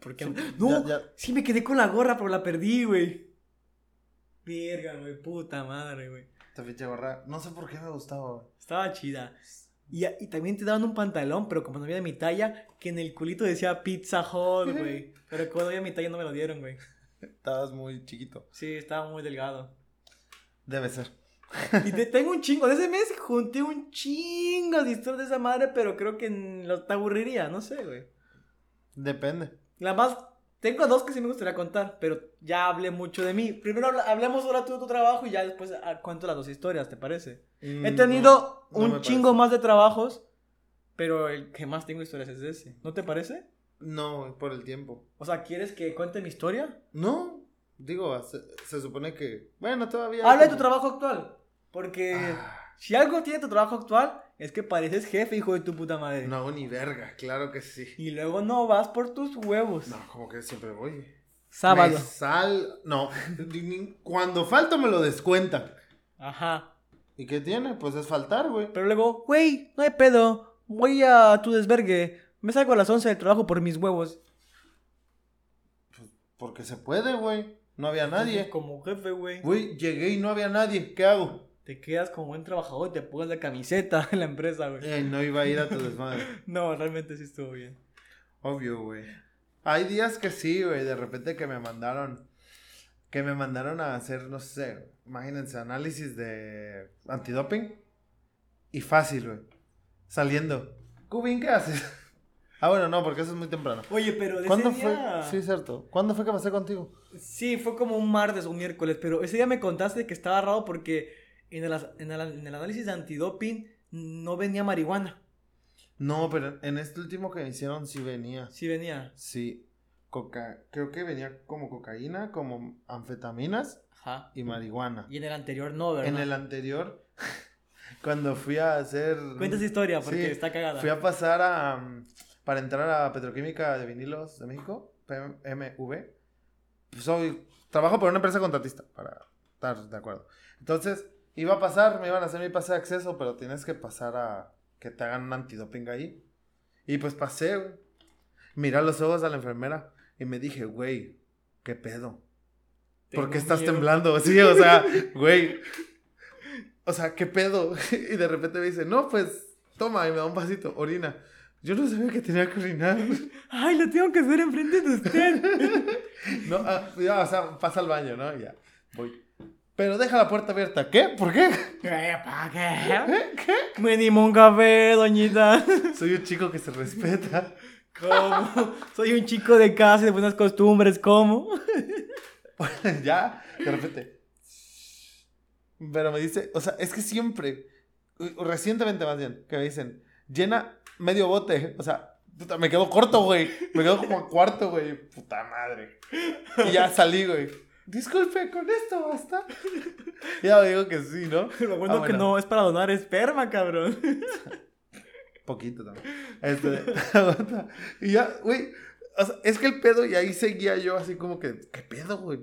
Porque. no, sí me quedé con la gorra, pero la perdí, güey. Verga, güey, puta madre, güey. Esta ficha gorra, no sé por qué me gustaba, Estaba chida. Y, y, también te daban un pantalón, pero como no había de mi talla, que en el culito decía Pizza Hut, güey. Pero como no había mi talla, no me lo dieron, güey. Estabas muy chiquito. Sí, estaba muy delgado. Debe ser. Y te, tengo un chingo. De ese mes junté un chingo de historias de esa madre, pero creo que lo, te aburriría, no sé, güey. Depende. La más. Tengo dos que sí me gustaría contar, pero ya hablé mucho de mí. Primero hablemos ahora tú de tu trabajo y ya después ah, cuento las dos historias, ¿te parece? Mm, He tenido un chingo más de trabajos, pero el que más tengo historias es ese. ¿No te parece? No, por el tiempo. O sea, ¿quieres que cuente mi historia? No, digo, se, supone que... Bueno, todavía... Habla de tu trabajo actual. Porque ah. si algo tiene tu trabajo actual Es que pareces jefe, hijo de tu puta madre. No hago ni verga, claro que sí. Y luego no vas por tus huevos. No, como que siempre voy. Sábado. Me sal... No, cuando falto me lo descuentan. Ajá. ¿Y qué tiene? Pues es faltar, güey. Pero luego, güey, no hay pedo. Voy a tu desvergue. Me salgo a las 11 del trabajo por mis huevos. Pues porque se puede, güey. No había nadie. Como jefe, güey. Güey, llegué y no había nadie. ¿Qué hago? Te quedas como buen trabajador y te pones la camiseta en la empresa, güey. Eh, no iba a ir a tu desmadre. no, realmente sí estuvo bien. Obvio, güey. Hay días que sí, güey. De repente que me mandaron. Que me mandaron a hacer, no sé, imagínense, análisis de antidoping. Y fácil, güey. Saliendo. Cubín, ¿qué haces? ah, bueno, no, porque eso es muy temprano. Oye, pero de ¿Cuándo ese fue? día- Sí, cierto. ¿Cuándo fue que pasé contigo? Sí, fue como un martes o un miércoles, pero ese día me contaste que estaba raro porque en el, en el, en el análisis de antidoping no venía marihuana. No, pero en este último que me hicieron sí venía. Sí venía. Sí. Coca creo que venía como cocaína, como anfetaminas Ajá. y marihuana. Y en el anterior no, ¿verdad? En el anterior, cuando fui a hacer... Cuenta esa historia porque Sí, está cagada. Fui a pasar a... um, para entrar a Petroquímica de Vinilos de México, PMV. Soy... Trabajo por una empresa contratista, para estar de acuerdo. Entonces, iba a pasar, me iban a hacer mi pase de acceso, pero tienes que pasar a que te hagan un antidoping ahí. Y pues pasé, güey. Miré los ojos a la enfermera y me dije, güey, ¿qué pedo? ¿Por qué estás miedo. temblando? Sí, o sea, güey. O sea, ¿qué pedo? Y de repente me dice, no, pues, toma, y me da un pasito, orina. Yo no sabía que tenía que orinar. Ay, lo tengo que hacer enfrente de usted. No, ah, ya, o sea, pasa al baño, ¿no? Ya, voy. Pero deja la puerta abierta. ¿Qué? ¿Por qué? ¿Qué? ¿Para qué? ¿Qué? Mínimo un café, doñita. Soy un chico que se respeta. ¿Cómo? Soy un chico de casa de buenas costumbres, ¿cómo? ya, de repente. Pero me dice, o sea, es que siempre, recientemente más bien, que me dicen, llena medio bote. O sea, puta, me quedo corto, güey. Me quedo como a cuarto, güey. Puta madre. Y ya salí, güey. Disculpe, con esto basta. Ya digo que sí, ¿no? Lo bueno, Ah, que no es para donar esperma, cabrón. Poquito también. Este, y ya, güey. O sea, es que el pedo, y ahí seguía yo así como que, ¿qué pedo, güey?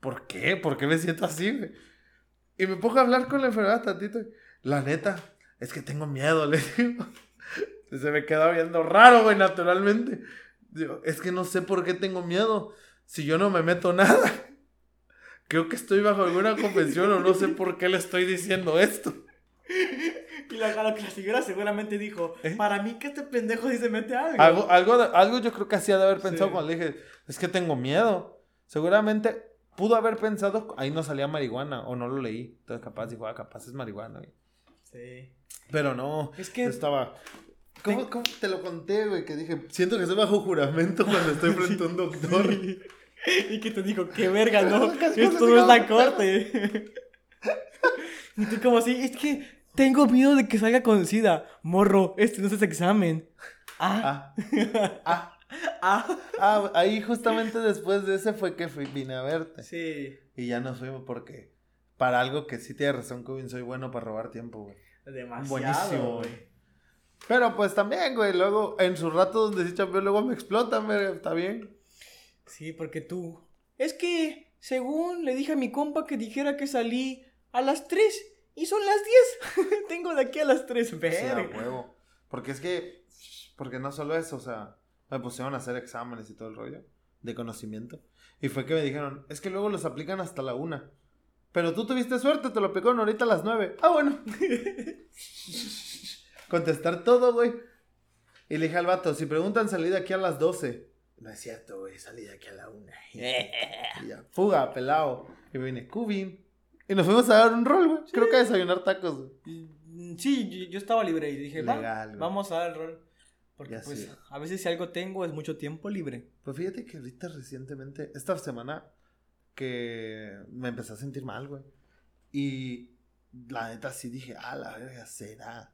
¿Por qué? ¿Por qué me siento así, güey? Y me pongo a hablar con la enfermedad tantito. La neta, es que tengo miedo, le digo. Se me queda viendo raro, güey, naturalmente. Digo, es que no sé por qué tengo miedo. Si yo no me meto nada. Creo que estoy bajo alguna convención o no sé por qué le estoy diciendo esto. Y la, que la señora seguramente dijo, ¿Eh? para mí que este pendejo se mete algo. Algo, algo, yo creo que hacía de haber pensado Sí. cuando le dije, es que tengo miedo. Seguramente pudo haber pensado, ahí no salía marihuana, o no lo leí. Entonces capaz dijo, ah, capaz es marihuana. güey. Sí. Pero no, Es que... estaba... ¿Cómo, cómo te lo conté, güey? Que dije, siento que estoy bajo juramento cuando estoy frente a un doctor. Y que te dijo, qué verga, no, esto no es la corte. y tú como así, es que tengo miedo de que salga con SIDA. Morro, este no es ese examen. Ah, Ah, ah, ah. ah, ahí justamente después de ese fue que fui- vine a verte. Sí, Y ya nos fuimos porque para algo que sí tiene razón, Kevin, soy bueno para robar tiempo, güey. demasiado, Buenísimo, güey. Pero pues también, güey, luego en su rato donde sí chambeó, luego me explotan, güey, está bien. Sí, porque tú... Es que, según le dije a mi compa que dijera que salí a las 3 y son las 10. Tengo de aquí a las 3. Sí, a huevo. Porque es que, porque no solo eso, o sea, me pusieron a hacer exámenes y todo el rollo de conocimiento. Y fue que me dijeron, es que luego los aplican hasta la una. Pero tú tuviste suerte, te lo aplicaron ahorita a las nueve. Ah, bueno. Contestar todo, güey. Y le dije al vato, si preguntan salí de aquí a las 12. No es cierto, güey, salí de aquí a la una. y ya, fuga, pelado. Y me vine, cubín. Y nos fuimos a dar un rol, güey. Creo que a desayunar tacos, güey. Sí, yo, yo estaba libre y dije, va, Legal, güey. vamos a dar el rol. Porque Ya pues a veces si algo tengo es mucho tiempo libre. Pues fíjate que ahorita recientemente, esta semana, que me empecé a sentir mal, güey. Y la neta sí dije, ah, la verga, será.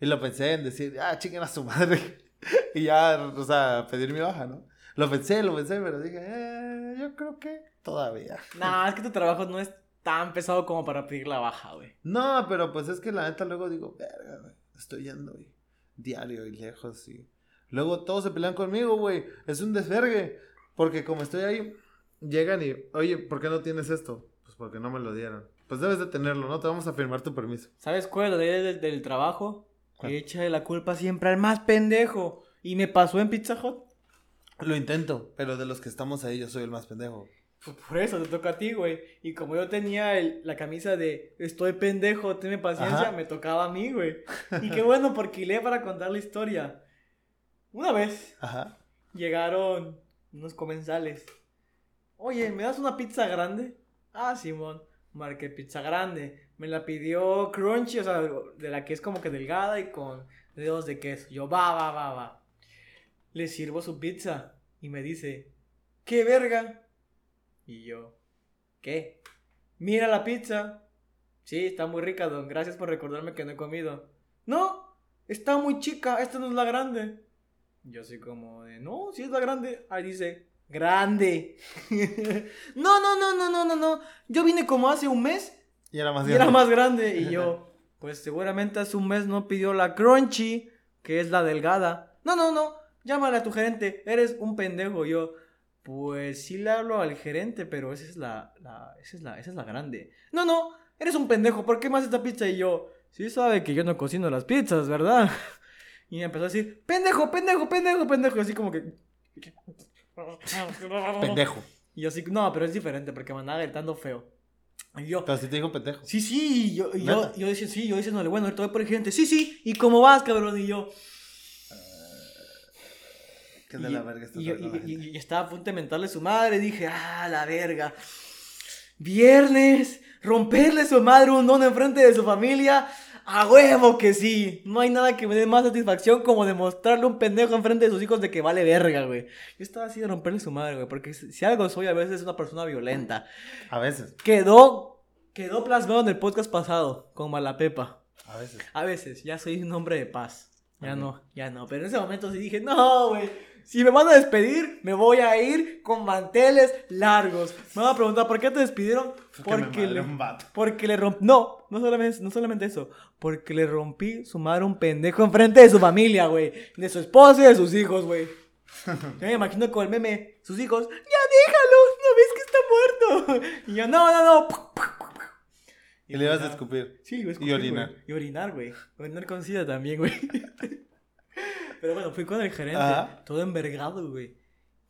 Y lo pensé en decir, ah, chinguen a su madre. y ya, o sea, pedir mi baja, ¿no? Lo pensé, lo pensé, pero dije, eh, yo creo que todavía. Nah, es que tu trabajo no es tan pesado como para pedir la baja, güey. No, pero pues es que la neta luego digo, verga, güey. estoy yendo, güey. Diario y lejos, y... Luego todos se pelean conmigo, güey. Es un desvergue. Porque como estoy ahí, llegan y, oye, ¿por qué no tienes esto? Pues porque no me lo dieron. Pues debes de tenerlo, ¿no? Te vamos a firmar tu permiso. ¿Sabes cuál es la del, del trabajo? Que echa la culpa siempre al más pendejo. Y me pasó en Pizza Hut. Lo intento, pero de los que estamos ahí yo soy el más pendejo. Pues por eso te toca a ti, güey. Y como yo tenía la camisa de estoy pendejo, tenme paciencia, me tocaba a mí, güey. Y qué bueno, porque le para contar la historia. Una vez Ajá. llegaron unos comensales. Oye, ¿me das una pizza grande? Ah, Simón. Marqué pizza grande. Me la pidió crunchy, o sea, de la que es como que delgada y con dedos de queso. Yo, va, va, va, va. Le sirvo su pizza y me dice, ¿qué verga? Y yo, ¿qué? Mira la pizza. Sí, está muy rica, don. Gracias por recordarme que no he comido. No, está muy chica. Esta no es la grande. Yo así como de, no, sí es la grande. Ahí dice, grande. no, no, no, no, no, no, no. Yo vine como hace un mes. Y era más grande. Y era más grande. Y yo, pues seguramente hace un mes no pidió la crunchy, que es la delgada. No, no, no. Llámale a tu gerente. Eres un pendejo. Yo, pues sí le hablo al gerente, pero esa es la, la, esa es la, esa es la grande. No, no. Eres un pendejo. ¿Por qué más esta pizza? Y yo, sí sabe que yo no cocino las pizzas, ¿verdad? Y me empezó a decir, pendejo, pendejo, pendejo, pendejo. Y así como que... pendejo. Y yo así, no, pero es diferente porque me andaba gritando feo. Y yo, pero si te dijo pendejo. Sí, sí, yo, yo, yo decía, sí, yo diciéndole, bueno, ahorita voy por el gerente. Sí, sí, ¿y cómo vas, cabrón? Y yo... ¿Qué de la verga y, y, y, estaba a punto de mentarle a su madre. Dije, ah, la verga. Viernes, romperle a su madre un don enfrente de su familia. A huevo que sí. No hay nada que me dé más satisfacción como demostrarle un pendejo enfrente de sus hijos de que vale verga, güey. Yo estaba así de romperle su madre, güey. Porque si algo soy, a veces es una persona violenta. A veces. Quedó, quedó plasmado en el podcast pasado con Malapepa. A veces. A veces. Ya soy un hombre de paz. Ya no, ya no. Pero en ese momento sí dije, no, güey si me van a despedir, me voy a ir con manteles largos. Me van a preguntar, ¿por qué te despidieron? Porque, le, porque le rompí. No, no solamente, no solamente eso. Porque le rompí su madre un pendejo enfrente de su familia, güey. De su esposa y de sus hijos, güey. Yo me imagino con el meme, sus hijos, ya déjalo, ¿no ves que está muerto? Y yo, no, no, no. Y, le ibas a escupir. Sí, le iba a escupir. Y orinar. Y orinar, güey. Orinar con sida también, güey. Pero bueno, fui con el gerente, todo envergado, güey.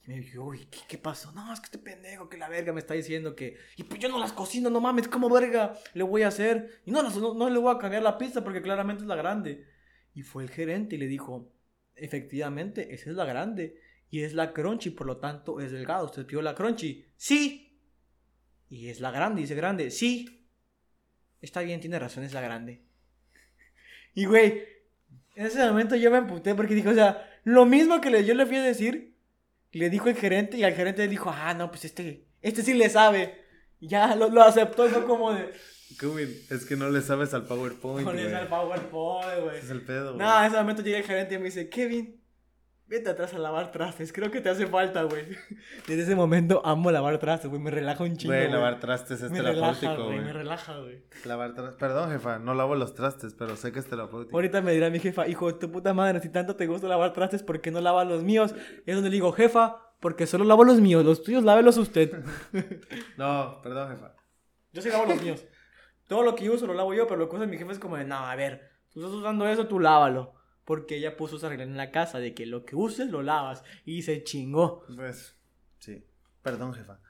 Y me dijo, uy, ¿qué, pasó? No, es que este pendejo que la verga me está diciendo que. Y pues yo no las cocino, no mames, ¿cómo verga le voy a hacer? Y no, no, no le voy a cambiar la pizza porque claramente es la grande. Y fue el gerente y le dijo, efectivamente, esa es la grande. Y es la crunchy, por lo tanto es delgado. ¿Usted pidió la crunchy? Sí. Y es la grande, dice grande. Sí. Está bien, tiene razón, es la grande. Y güey, en ese momento yo me emputé porque dijo, o sea, lo mismo que le, yo le fui a decir, le dijo el gerente y al gerente le dijo, ah, no, pues este, este sí le sabe. Y ya lo, lo aceptó, fue como de... Kevin, es que no le sabes al PowerPoint. No le sabes al PowerPoint, güey. Es el pedo, güey. No, en ese momento llega el gerente y me dice, Kevin, Vete atrás a lavar trastes, creo que te hace falta, güey. Desde ese momento amo lavar trastes, güey, me relaja un chingo. Güey, lavar trastes es me terapéutico, güey. Me relaja, güey. Lavar trastes. Perdón, jefa, no lavo los trastes, pero sé que es terapéutico. Ahorita me dirá mi jefa, hijo de tu puta madre, si tanto te gusta lavar trastes, ¿por qué no lavas los míos? Y es donde le digo, jefa, porque solo lavo los míos, los tuyos lávelos usted. no, perdón, jefa. Yo sí lavo los míos. Todo lo que uso lo lavo yo, pero lo que usa mi jefa es como de, no, a ver, tú estás usando eso, tú lávalo. Porque ella puso esa regla en la casa de que lo que uses lo lavas. Y se chingó. Pues, sí. Perdón, jefa.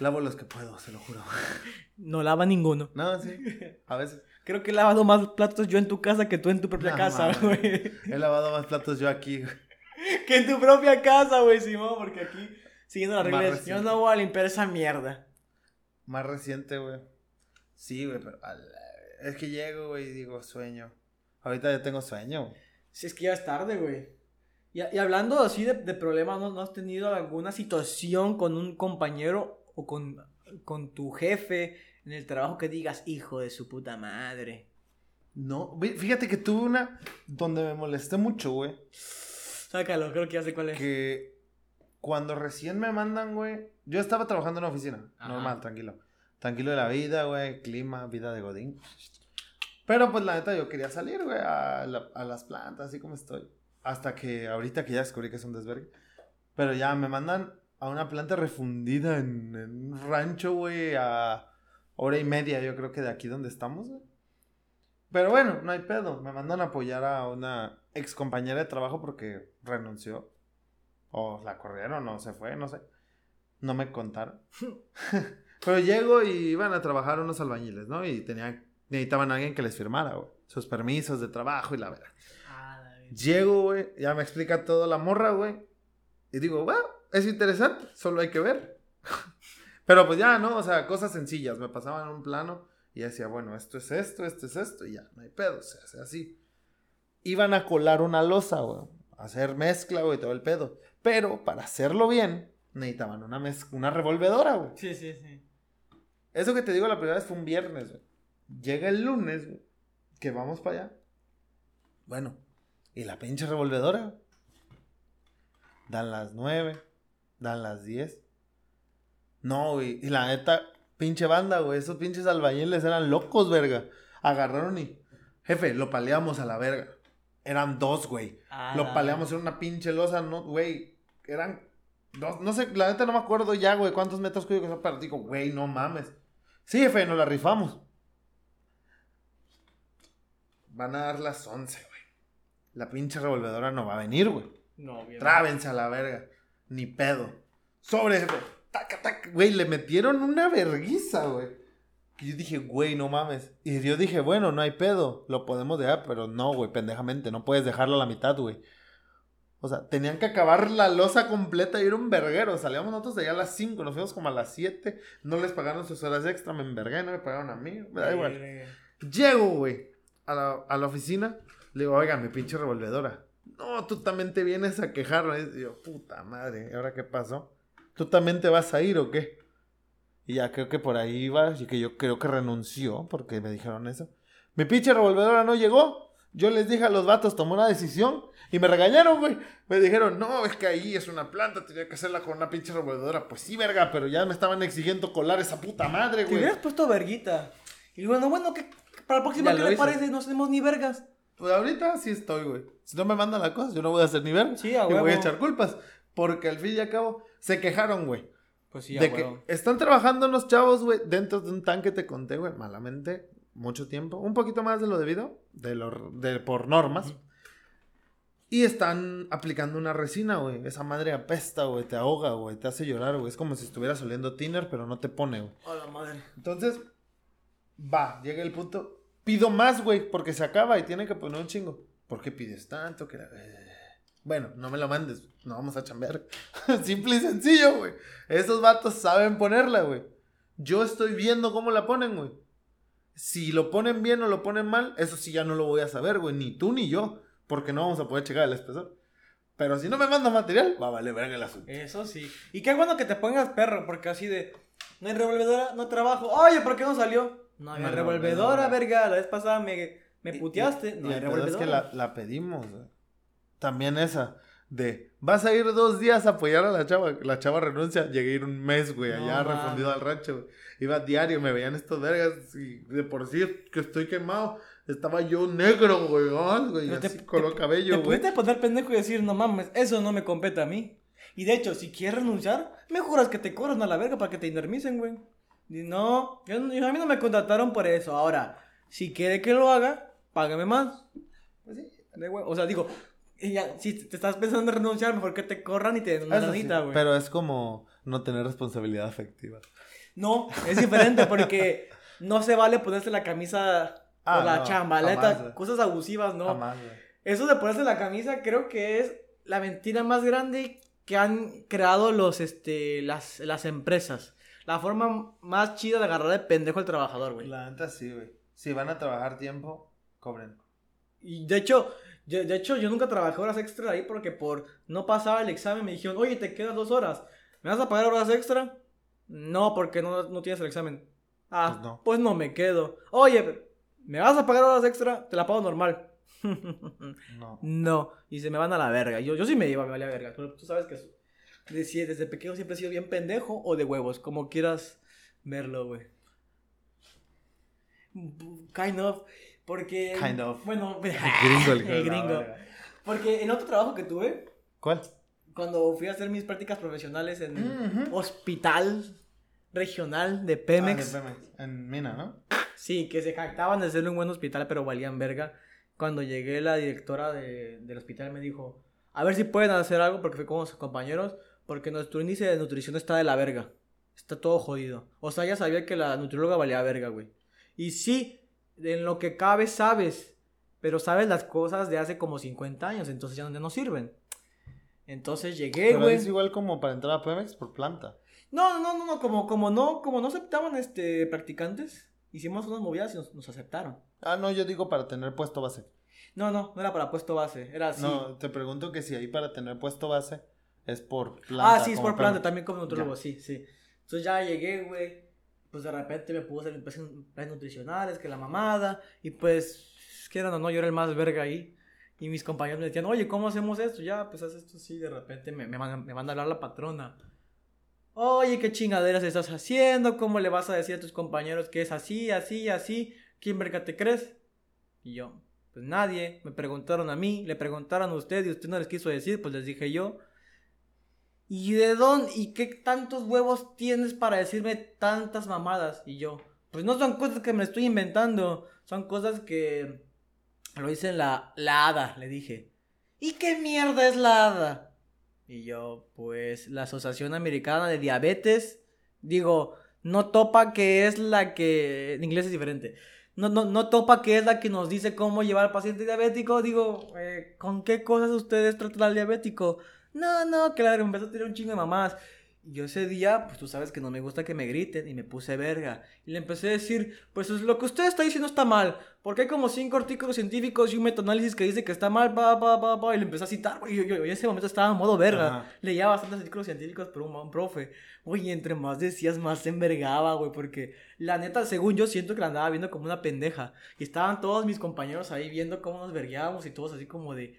Lavo los que puedo, se lo juro. No lava ninguno. No, sí. A veces. Creo que he lavado más platos yo en tu casa que tú en tu propia casa, güey. He lavado más platos yo aquí, Que en tu propia casa, güey, Simón, porque aquí, siguiendo las reglas, yo no voy a limpiar esa mierda. Más reciente, güey. Sí, güey, pero es que llego, güey, y digo, sueño. Ahorita ya tengo sueño. Si es que ya es tarde, güey. Y, y, hablando así de, de problemas, ¿no, ¿no, has tenido alguna situación con un compañero o con, con tu jefe en el trabajo que digas, hijo de su puta madre? No, fíjate que tuve una donde me molesté mucho, güey. Sácalo, creo que ya sé cuál es. Que cuando recién me mandan, güey. Yo estaba trabajando en una oficina, normal, tranquilo. Tranquilo de la vida, güey, clima, vida de Godín. Pero pues la neta yo quería salir, güey, a, a las plantas, así como estoy. Hasta que ahorita que ya descubrí que es un desvergue. Pero ya me mandan a una planta refundida en, en un rancho, güey, a hora y media, yo creo que de aquí donde estamos, güey. Pero bueno, no hay pedo. Me mandan a apoyar a una ex compañera de trabajo porque renunció. O la corrieron o se fue, no sé. No me contaron. Pero llego y iban a trabajar unos albañiles, ¿no? Y tenían, necesitaban a alguien que les firmara, güey. Sus permisos de trabajo y la verdad. Ah, Llego, güey, ya me explica todo la morra, güey. Y digo, bueno, es interesante, solo hay que ver. Pero pues ya, ¿no? O sea, cosas sencillas. Me pasaban un plano y decía, bueno, esto es esto, esto es esto, y ya, no hay pedo, se hace así. Iban a colar una losa, güey. Hacer mezcla, güey, todo el pedo. Pero para hacerlo bien, necesitaban una, una revolvedora, güey. Sí, sí, sí. Eso que te digo la primera vez fue un viernes, güey. Llega el lunes, güey, que vamos para allá. Bueno, y la pinche revolvedora. Dan las nueve, dan las diez. No, güey, y la neta, pinche banda, güey, esos pinches albañiles eran locos, verga. Agarraron y, jefe, lo paleamos a la verga. Eran dos, güey. Ah, lo paleamos en una pinche losa, no, güey. Eran dos, no sé, la neta no me acuerdo ya, güey, cuántos metros cúbicos, pero digo, güey, no mames. Sí, jefe, nos la rifamos. Van a dar las 11, güey. La pinche revolvedora no va a venir, güey. No, bien. Trábense a la verga. Ni pedo. Sobre, jefe. Taca, taca. Güey, le metieron una verguiza, güey. Que yo dije, güey, no mames. Y yo dije, bueno, no hay pedo. Lo podemos dejar, pero no, güey, pendejamente. No puedes dejarlo a la mitad, güey. O sea, tenían que acabar la losa completa y era un verguero. Salíamos nosotros de allá a las 5, nos fuimos como a las 7. No les pagaron sus horas extra, me envergué, no me pagaron a mí. Me da igual. Llego, güey, a la, oficina. Le digo, oiga, mi pinche revolvedora. No, tú también te vienes a quejar. Y yo, puta madre, ¿y ahora qué pasó? ¿Tú también te vas a ir o qué? Y ya creo que por ahí iba y que yo creo que renunció porque me dijeron eso. Mi pinche revolvedora no llegó. Yo les dije a los vatos, tomó una decisión y me regañaron, güey. Me dijeron, no, es que ahí es una planta, tenía que hacerla con una pinche revolvedora. Pues sí, verga, pero ya me estaban exigiendo colar esa puta madre, güey. Te hubieras puesto verguita. Y bueno, bueno, que para la próxima, ¿qué le parece? No hacemos ni vergas. Pues ahorita sí estoy, güey. Si no me mandan la cosa, yo no voy a hacer ni vergas. Sí, a Y voy a echar culpas. Porque al fin y al cabo, se quejaron, güey. Pues sí, de que están trabajando unos chavos, güey, dentro de un tanque, te conté, güey, malamente, mucho tiempo. Un poquito más de lo debido, de lo, de, por normas. Y están aplicando una resina, güey. Esa madre apesta, güey. Te ahoga, güey. Te hace llorar, güey. Es como si estuvieras oliendo tiner, pero no te pone, güey. la madre. Entonces, va, llega el punto. Pido más, güey, porque se acaba y tiene que poner un chingo. ¿Por qué pides tanto? Bueno, no me lo mandes. No vamos a chambear. Simple y sencillo, güey. Esos vatos saben ponerla, güey. Yo estoy viendo cómo la ponen, güey. Si lo ponen bien o lo ponen mal, eso sí ya no lo voy a saber, güey. Ni tú ni yo porque no vamos a poder checar el espesor. Pero si no me mandas material, va a valer verga el asunto. Eso sí. Y qué bueno que te pongas perro, porque así de. No hay revolvedora, no trabajo. Oye, ¿por qué no salió? No hay revolvedora, verga. La vez pasada me, me puteaste. no hay revolvedora. Es que la, la pedimos. También esa. De, vas a ir dos días a apoyar a la chava. La chava renuncia. Llegué a ir un mes, güey, allá refundido al rancho. Iba diario, me veían estos vergas. Y de por sí que estoy quemado. Estaba yo negro, güey. güey así te, con cabello, te, güey. Te poner pendejo y decir, no mames, eso no me compete a mí. Y de hecho, si quieres renunciar, me juras que te corran a la verga para que te indemnicen, güey. No, yo, a mí no me contrataron por eso. Ahora, si quiere que lo haga, págame más. Pues sí, O sea, digo, si te estás pensando en renunciar, mejor que te corran y te den una güey. pero es como no tener responsabilidad afectiva. No, es diferente porque no se vale ponerse la camisa Ah, la chambaleta, cosas abusivas, ¿no? Eso de ponerse la camisa creo que es la mentira más grande que han creado los, este, las, las empresas. La forma más chida de agarrar de pendejo al trabajador, güey. La neta sí, güey. Si van a trabajar tiempo, cobren. Y de hecho, yo, de hecho, yo nunca trabajé horas extra ahí porque por no pasar el examen me dijeron, oye, te quedan dos horas. ¿Me vas a pagar horas extra? No, porque no, no tienes el examen. Ah, pues no. pues no me quedo. Oye, ¿Me vas a pagar horas extra? Te la pago normal. no. No. Y se me van a la verga. Yo, yo sí me iba, me valía verga. Tú, tú sabes que desde, desde pequeño siempre he sido bien pendejo o de huevos, como quieras verlo, güey. Kind of. Porque. Kind of. Bueno, gringo, el de el gringo. Porque en otro trabajo que tuve, ¿Cuál? cuando fui a hacer mis prácticas profesionales en el Ujú. hospital regional de Ah, Pemex. de Pemex. En Mina, ¿no? Sí, que se jactaban de ser un buen hospital, pero valían verga. Cuando llegué, la directora de- del hospital me dijo: A ver si pueden hacer algo, porque fui con sus compañeros, porque nuestro índice de nutrición está de la verga. Está todo jodido. O sea, ya sabía que la nutrióloga valía verga, güey. Y sí, en lo que cabe sabes, pero sabes las cosas de hace como 50 años, entonces ya no, no sirven. Entonces llegué, Pero güey. es igual como para entrar a Pemex por planta. No, no, no, no, como, como no, como no aceptaban este practicantes, hicimos unas movidas y nos, nos aceptaron. Ah, no, yo digo para tener puesto base. No, no, no era para puesto base, era así. No, te pregunto que si ahí para tener puesto base es por planta. ah, sí, es por planta, también como nutriólogo, Ya. sí, sí. Entonces ya llegué, güey, pues de repente me puse en planes nutricionales, que la mamada, y pues, quieran o no, yo era el más verga ahí. Y mis compañeros me decían, oye, ¿cómo hacemos esto? Ya, pues haz esto así, de repente me, me, manda, me manda a hablar la patrona. Oye, ¿qué chingaderas estás haciendo? ¿Cómo le vas a decir a tus compañeros que es así, así, así? ¿Quién verga te crees? Y yo, pues nadie. Me preguntaron a mí, le preguntaron a usted y usted no les quiso decir, pues les dije yo. ¿Y de dónde? ¿Y qué tantos huevos tienes para decirme tantas mamadas? Y yo, pues no son cosas que me estoy inventando, son cosas que lo dicen la, la hada, le dije. ¿Y qué mierda es la hada? Y yo, pues la Asociación Americana de Diabetes, digo, no topa que es la que, en inglés es diferente, no, no, no topa que es la que nos dice cómo llevar al paciente diabético, digo, eh, ¿con qué cosas ustedes tratan al diabético? No, no, claro, me empezó a tirar un chingo de mamás. Y yo ese día, pues tú sabes que no me gusta que me griten y me puse verga. Y le empecé a decir, pues es lo que usted está diciendo está mal. Porque hay como cinco artículos científicos y un metaanálisis que dice que está mal, pa, pa, pa, pa. Y le empecé a citar, güey. Yo, yo- yo en ese momento estaba en modo verga. Ajá. Leía bastantes artículos científicos por un, un profe. Oye, entre más decías, más se envergaba, güey. Porque la neta, según yo, siento que la andaba viendo como una pendeja. Y estaban todos mis compañeros ahí viendo cómo nos vergueábamos y todos así como de...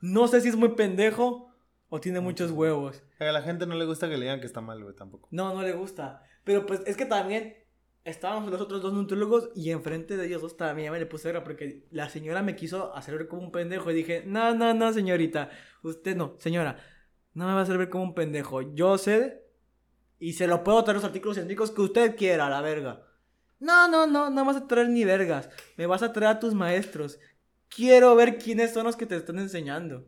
No sé si es muy pendejo o tiene muchos huevos. A la gente no le gusta que le digan que está mal, güey, tampoco. No, no le gusta. Pero pues es que también estábamos los otros dos nutriólogos y enfrente de ellos dos también me le puse verga porque la señora me quiso hacer ver como un pendejo y dije, no, no, no, señorita, usted no, señora, no me va a hacer ver como un pendejo. Yo sé y se lo puedo traer los artículos científicos que usted quiera, la verga. No, no, no, no vas a traer ni vergas. Me vas a traer a tus maestros. Quiero ver quiénes son los que te están enseñando.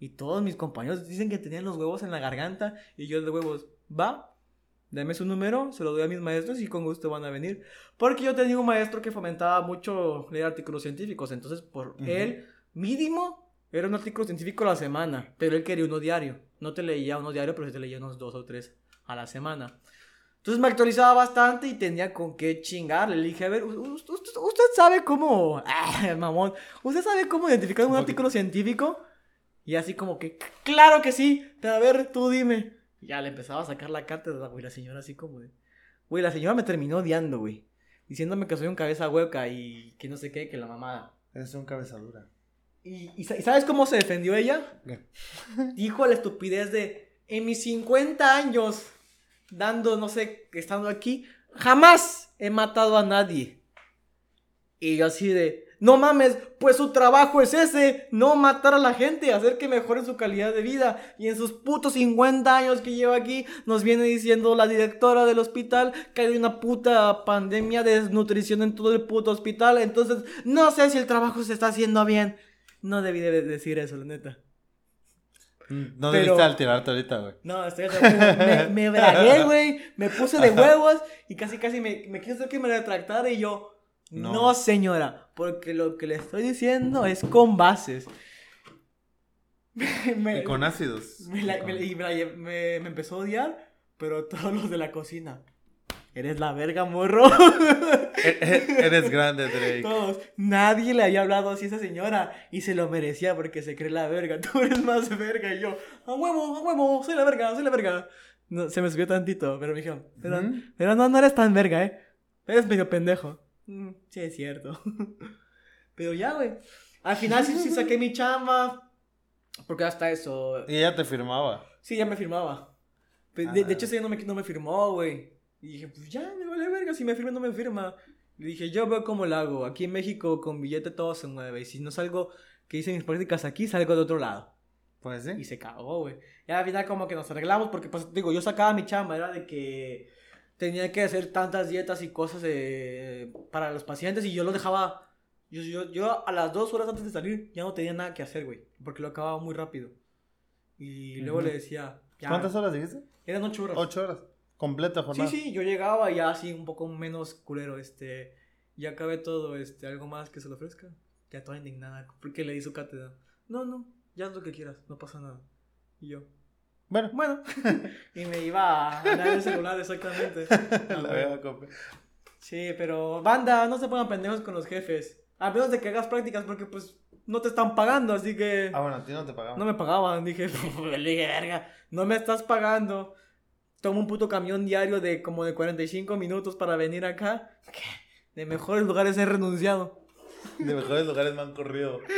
Y todos mis compañeros dicen que tenían los huevos en la garganta. Y yo de huevos, va, dame su número, se lo doy a mis maestros y con gusto van a venir. Porque yo tenía un maestro que fomentaba mucho leer artículos científicos. Entonces, por Ujú. él, mínimo, era un artículo científico a la semana. Pero él quería uno diario. No te leía uno diario, pero sí te leía unos dos o tres a la semana. Entonces me actualizaba bastante y tenía con qué chingar. Le dije, a ver, usted, usted sabe cómo... Ah, mamón. ¿Usted sabe cómo identificar un Un artículo científico? Y así como que, claro que sí. Pero a ver, tú dime. Y ya le empezaba a sacar la cátedra, güey. La señora así como de... Güey, la señora me terminó odiando, güey. Diciéndome que soy un cabeza hueca y que no sé qué, que la mamada. Es un cabezadura. ¿Y, y sa- y sabes cómo se defendió ella? ¿Qué? Dijo la estupidez de, en mis 50 años, dando, no sé, estando aquí, jamás he matado a nadie. Y yo así de, no mames, pues su trabajo es ese, no matar a la gente, hacer que mejoren su calidad de vida. Y en sus putos 50 años que lleva aquí, nos viene diciendo la directora del hospital que hay una puta pandemia de desnutrición en todo el puto hospital. Entonces, no sé si el trabajo se está haciendo bien. No debí de decir eso, la neta. No Pero- debiste alterarte ahorita, güey. No, estoy. Me, me bragué, güey. Me puse de huevos y casi, casi me, me quiso hacer que me retractara y yo. No. No. señora, porque lo que le estoy diciendo es con bases. Me, Y con ácidos. me la- Y con- me y empezó a odiar, pero todos los de la cocina. Eres la verga, morro. E- e- Eres grande, Drake. Todos. Nadie le había hablado así a esa señora y se lo merecía porque se cree la verga. Tú eres más verga y yo, a huevo, a huevo, soy la verga, soy la verga. No, se me subió tantito, pero me dijeron, pero no, no eres tan verga, eh. Eres medio pendejo. Mm, sí, es cierto. pero ya, güey. Al final sí, sí saqué mi chamba. Porque hasta eso. Y ella te firmaba. Sí, ya me firmaba. De, de Ah. hecho, día no me, no me firmó, güey. Y dije, pues ya, me vale verga. Si me firma, no me firma. Le dije, yo veo cómo lo hago. Aquí en México con billete todo se mueve. Y si no salgo que hice mis prácticas aquí, salgo de otro lado. Pues sí. Y se cagó, güey. Y al final como que nos arreglamos porque, pues, digo, yo sacaba mi chamba, era de que tenía que hacer tantas dietas y cosas eh, para los pacientes y yo lo dejaba... Yo, yo, yo a las dos horas antes de salir ya no tenía nada que hacer, güey. Porque lo acababa muy rápido. Y luego Ujú. le decía... ya, ¿Cuántas horas dijiste? Eran ocho horas. Ocho horas. Completa Sí, jornada. sí, yo llegaba ya así un poco menos culero, este, ya acabé todo, este, algo más que se le ofrezca. Ya toda indignada, porque le su cátedra. No, no, ya haz lo que quieras, no pasa nada. Y yo, Bueno. bueno, y me iba a dar el celular exactamente. Sí, pero banda, no se pongan pendejos con los jefes. A menos de que hagas prácticas porque pues no te están pagando, así que Ah, bueno, a ti no te pagamos. no me pagaban. Dije, le dije, verga, no me estás pagando. Tomo un puto camión diario de como de 45 minutos para venir acá. ¿Qué? De mejores lugares he renunciado. De mejores lugares me han corrido.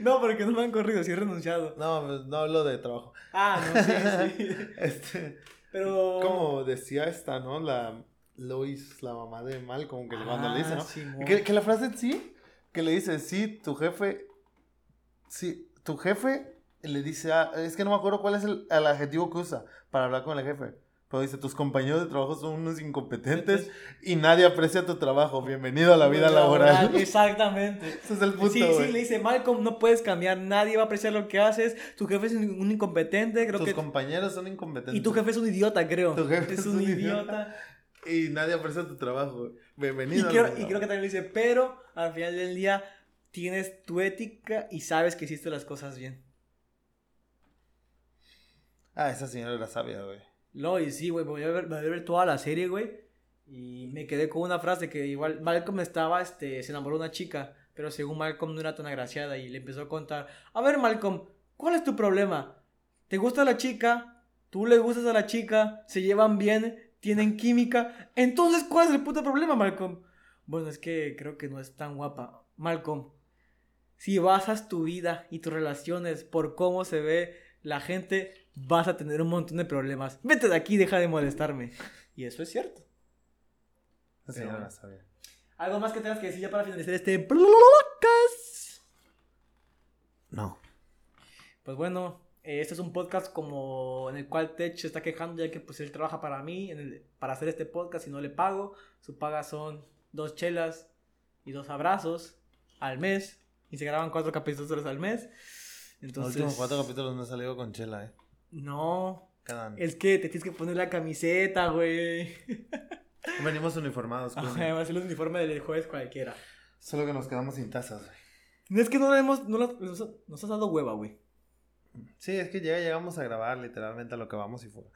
No, porque no me han corrido, sí he renunciado. No, pues, no hablo de trabajo. Ah, no, sí, sí. Este, Pero. como decía esta, ¿no? La Lois, la mamá de Malcolm, que cuando le dice, Ah, ¿no? Simón. Que, que la frase en sí, que le dice, sí, tu jefe, sí, tu jefe le dice, ah, es que no me acuerdo cuál es el, el adjetivo que usa para hablar con el jefe. Pero dice, tus compañeros de trabajo son unos incompetentes y nadie aprecia tu trabajo. Bienvenido a la vida laboral. Exactamente. Ese es el punto, Sí, sí, le dice, Malcolm, no puedes cambiar, nadie va a apreciar lo que haces, tu jefe es un incompetente, creo Tus que... compañeros son incompetentes. Y tu jefe es un idiota, creo. Tu jefe es un idiota. Y nadie aprecia tu trabajo. Y Bienvenido. a la creo, y creo que también le dice, pero al final del día tienes tu ética y sabes que hiciste las cosas bien. Ah, esa señora era sabia, güey. No, y sí, güey, voy a ver, voy a ver toda la serie, güey. Y me quedé con una frase que igual Malcolm estaba, este, se enamoró de una chica, pero según Malcolm no era tan agraciada y le empezó a contar, a ver Malcolm, ¿cuál es tu problema? ¿Te gusta la chica? ¿Tú le gustas a la chica? ¿Se llevan bien? ¿Tienen química? Entonces, ¿cuál es el puto problema, Malcolm? Bueno, es que creo que no es tan guapa. Malcolm, si basas tu vida y tus relaciones por cómo se ve la gente, vas a tener un montón de problemas. Vete de aquí, deja de molestarme. Y eso es cierto. Señora era sabia. ¿Algo más que tengas que decir ya para finalizar este podcast? No. Pues bueno, eh, este es un podcast como en el cual Tech se está quejando ya que pues él trabaja para mí en el- para hacer este podcast y no le pago. Su paga son dos chelas y dos abrazos al mes. Y se graban cuatro capítulos al mes. Los Entonces, últimos cuatro capítulos no he salido con chela, eh. no, Quedan. es que te tienes que poner la camiseta, güey. Venimos uniformados. Ajá, va a ser el uniforme del jueves cualquiera. Solo que nos quedamos sin tazas, güey. No es que no le hemos, no lo- nos, nos has dado hueva, güey. Sí, es que ya llegamos a grabar literalmente a lo que vamos y fuera.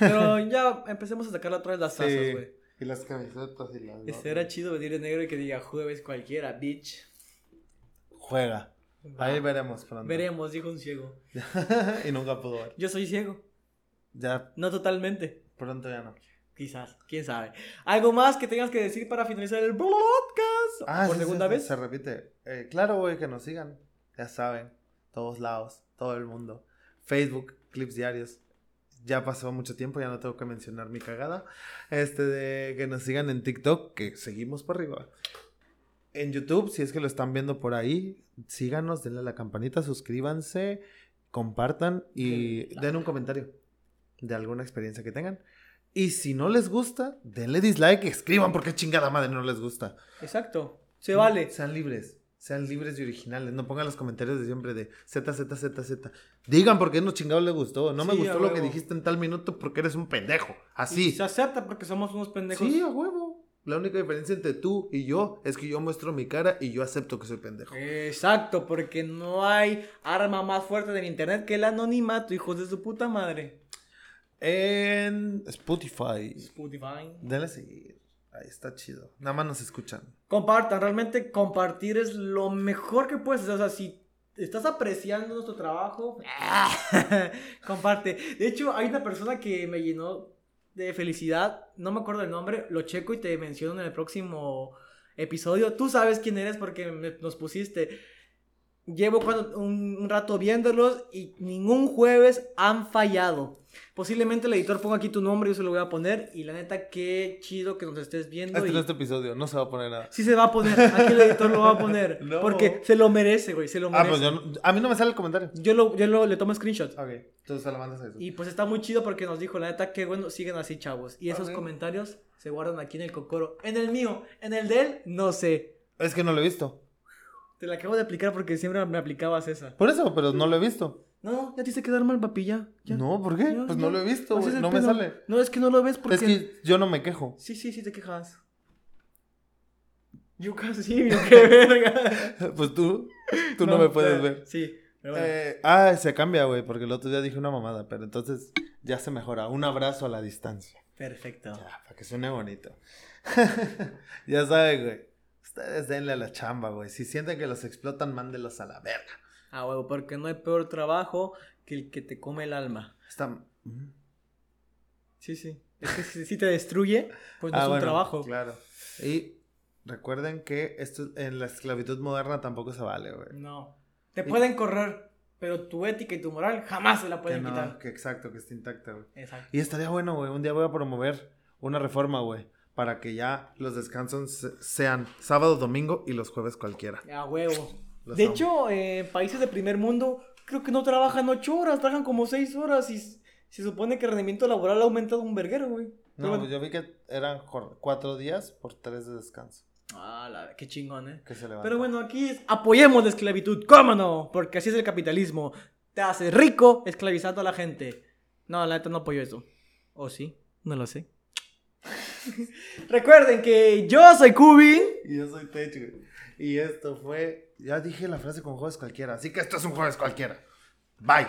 Pero ya empecemos a sacar otra vez las tazas, Sí. güey. Y las camisetas y las. Este era chido venir de negro y que diga jueves cualquiera, bitch. Juega. Ahí veremos pronto. Veremos, dijo un ciego. y nunca pudo ver. Yo soy ciego. Ya No totalmente. pronto ya no. Quizás, quién sabe. ¿Algo más que tengas que decir para finalizar el podcast? Ah, ¿Por sí, segunda sí, vez? Se repite. Eh, claro, güey, que nos sigan. Ya saben. Todos lados. Todo el mundo. Facebook, clips diarios. Ya pasó mucho tiempo, ya no tengo que mencionar mi cagada. Este de que nos sigan en TikTok, que seguimos por arriba. En YouTube, si es que lo están viendo por ahí, síganos, denle a la campanita, suscríbanse, compartan y den un comentario de alguna experiencia que tengan. Y si no les gusta, denle dislike, escriban porque chingada madre no les gusta. Exacto. Se vale. Sean libres. Sean libres y originales. No pongan los comentarios de siempre de Z, Z, Z, Z. Digan por qué no chingado les gustó. No me gustó lo que dijiste en tal minuto porque eres un pendejo. Y Así. se acepta porque somos unos pendejos. Sí, a huevo. La única diferencia entre tú y yo es que yo muestro mi cara y yo acepto que soy pendejo. Exacto, porque no hay arma más fuerte del internet que el anonimato, hijos de su puta madre. En Spotify. Spotify. Denle seguir. Ahí está chido. Nada más nos escuchan. Compartan, realmente compartir es lo mejor que puedes hacer. O sea, si estás apreciando nuestro trabajo, comparte. De hecho, hay una persona que me llenó de felicidad. No me acuerdo el nombre, lo checo y te menciono en el próximo episodio. Tú sabes quién eres porque me- nos pusiste. Llevo cuando- un, un rato viéndolos y ningún jueves han fallado. Posiblemente el editor ponga aquí tu nombre, yo se lo voy a poner. Y la neta, qué chido que nos estés viendo. Este y... no es este episodio, no se va a poner nada. Sí se va a poner, aquí el editor lo va a poner. No. Porque se lo merece, güey, se lo Ah, merece. pues yo no- a mí no me sale el comentario. Yo, lo, yo lo- le tomo screenshot. Ok, entonces se lo mandas a eso. Y pues está muy chido porque nos dijo, la neta, qué bueno, siguen así, chavos. Y esos comentarios se guardan aquí en el cocoro. En el mío, en el de él, no sé. Es que no lo he visto. Te la acabo de aplicar porque siempre me aplicabas esa. Por eso, pero no lo he visto. No, ya te hice quedar mal, papi, ya. ya. No, ¿por qué? Ya, pues ya. no lo he visto, güey. No me sale. No, es que no lo ves porque... Es que yo no me quejo. Sí, sí, sí te quejas. Yo casi, qué verga. Pues tú, tú no, me puedes pero- ver. Sí, pero bueno. Eh, ah, se cambia, güey, porque el otro día dije una mamada, pero entonces ya se mejora. Un abrazo a la distancia. Perfecto. Ya, para que suene bonito. ya saben, güey. Ustedes denle a la chamba, güey. Si sienten que los explotan, mándelos a la verga. Ah, huevo, porque no hay peor trabajo que el que te come el alma. Está... Sí, sí. Es que si, si te destruye, pues no Ah, es un bueno, trabajo. Claro. Y recuerden que esto en la esclavitud moderna tampoco se vale, güey. No. Te Y- pueden correr, pero tu ética y tu moral jamás se la Que pueden no, quitar. que exacto, que esté intacta, güey. Exacto. Y estaría bueno, güey. Un día voy a promover una reforma, güey. Para que ya los descansos se- sean sábado, domingo y los jueves cualquiera. A huevo. Los de amo. hecho, eh, en países de primer mundo, creo que no trabajan ocho horas, trabajan como seis horas y se supone que el rendimiento laboral ha aumentado un verguero, güey. No, bueno. pues yo vi que eran cuatro días por tres de descanso. Ah, la- qué chingón, eh. Que se. Pero bueno, aquí es, apoyemos la esclavitud, ¿cómo no? Porque así es el capitalismo. Te hace rico esclavizando a la gente. No, la neta no apoyo eso. ¿O sí? No lo sé. Recuerden que yo soy Kubin. Y yo soy Tech, güey. Y esto fue. Ya dije la frase con jueves cualquiera. Así que esto es un jueves cualquiera. Bye.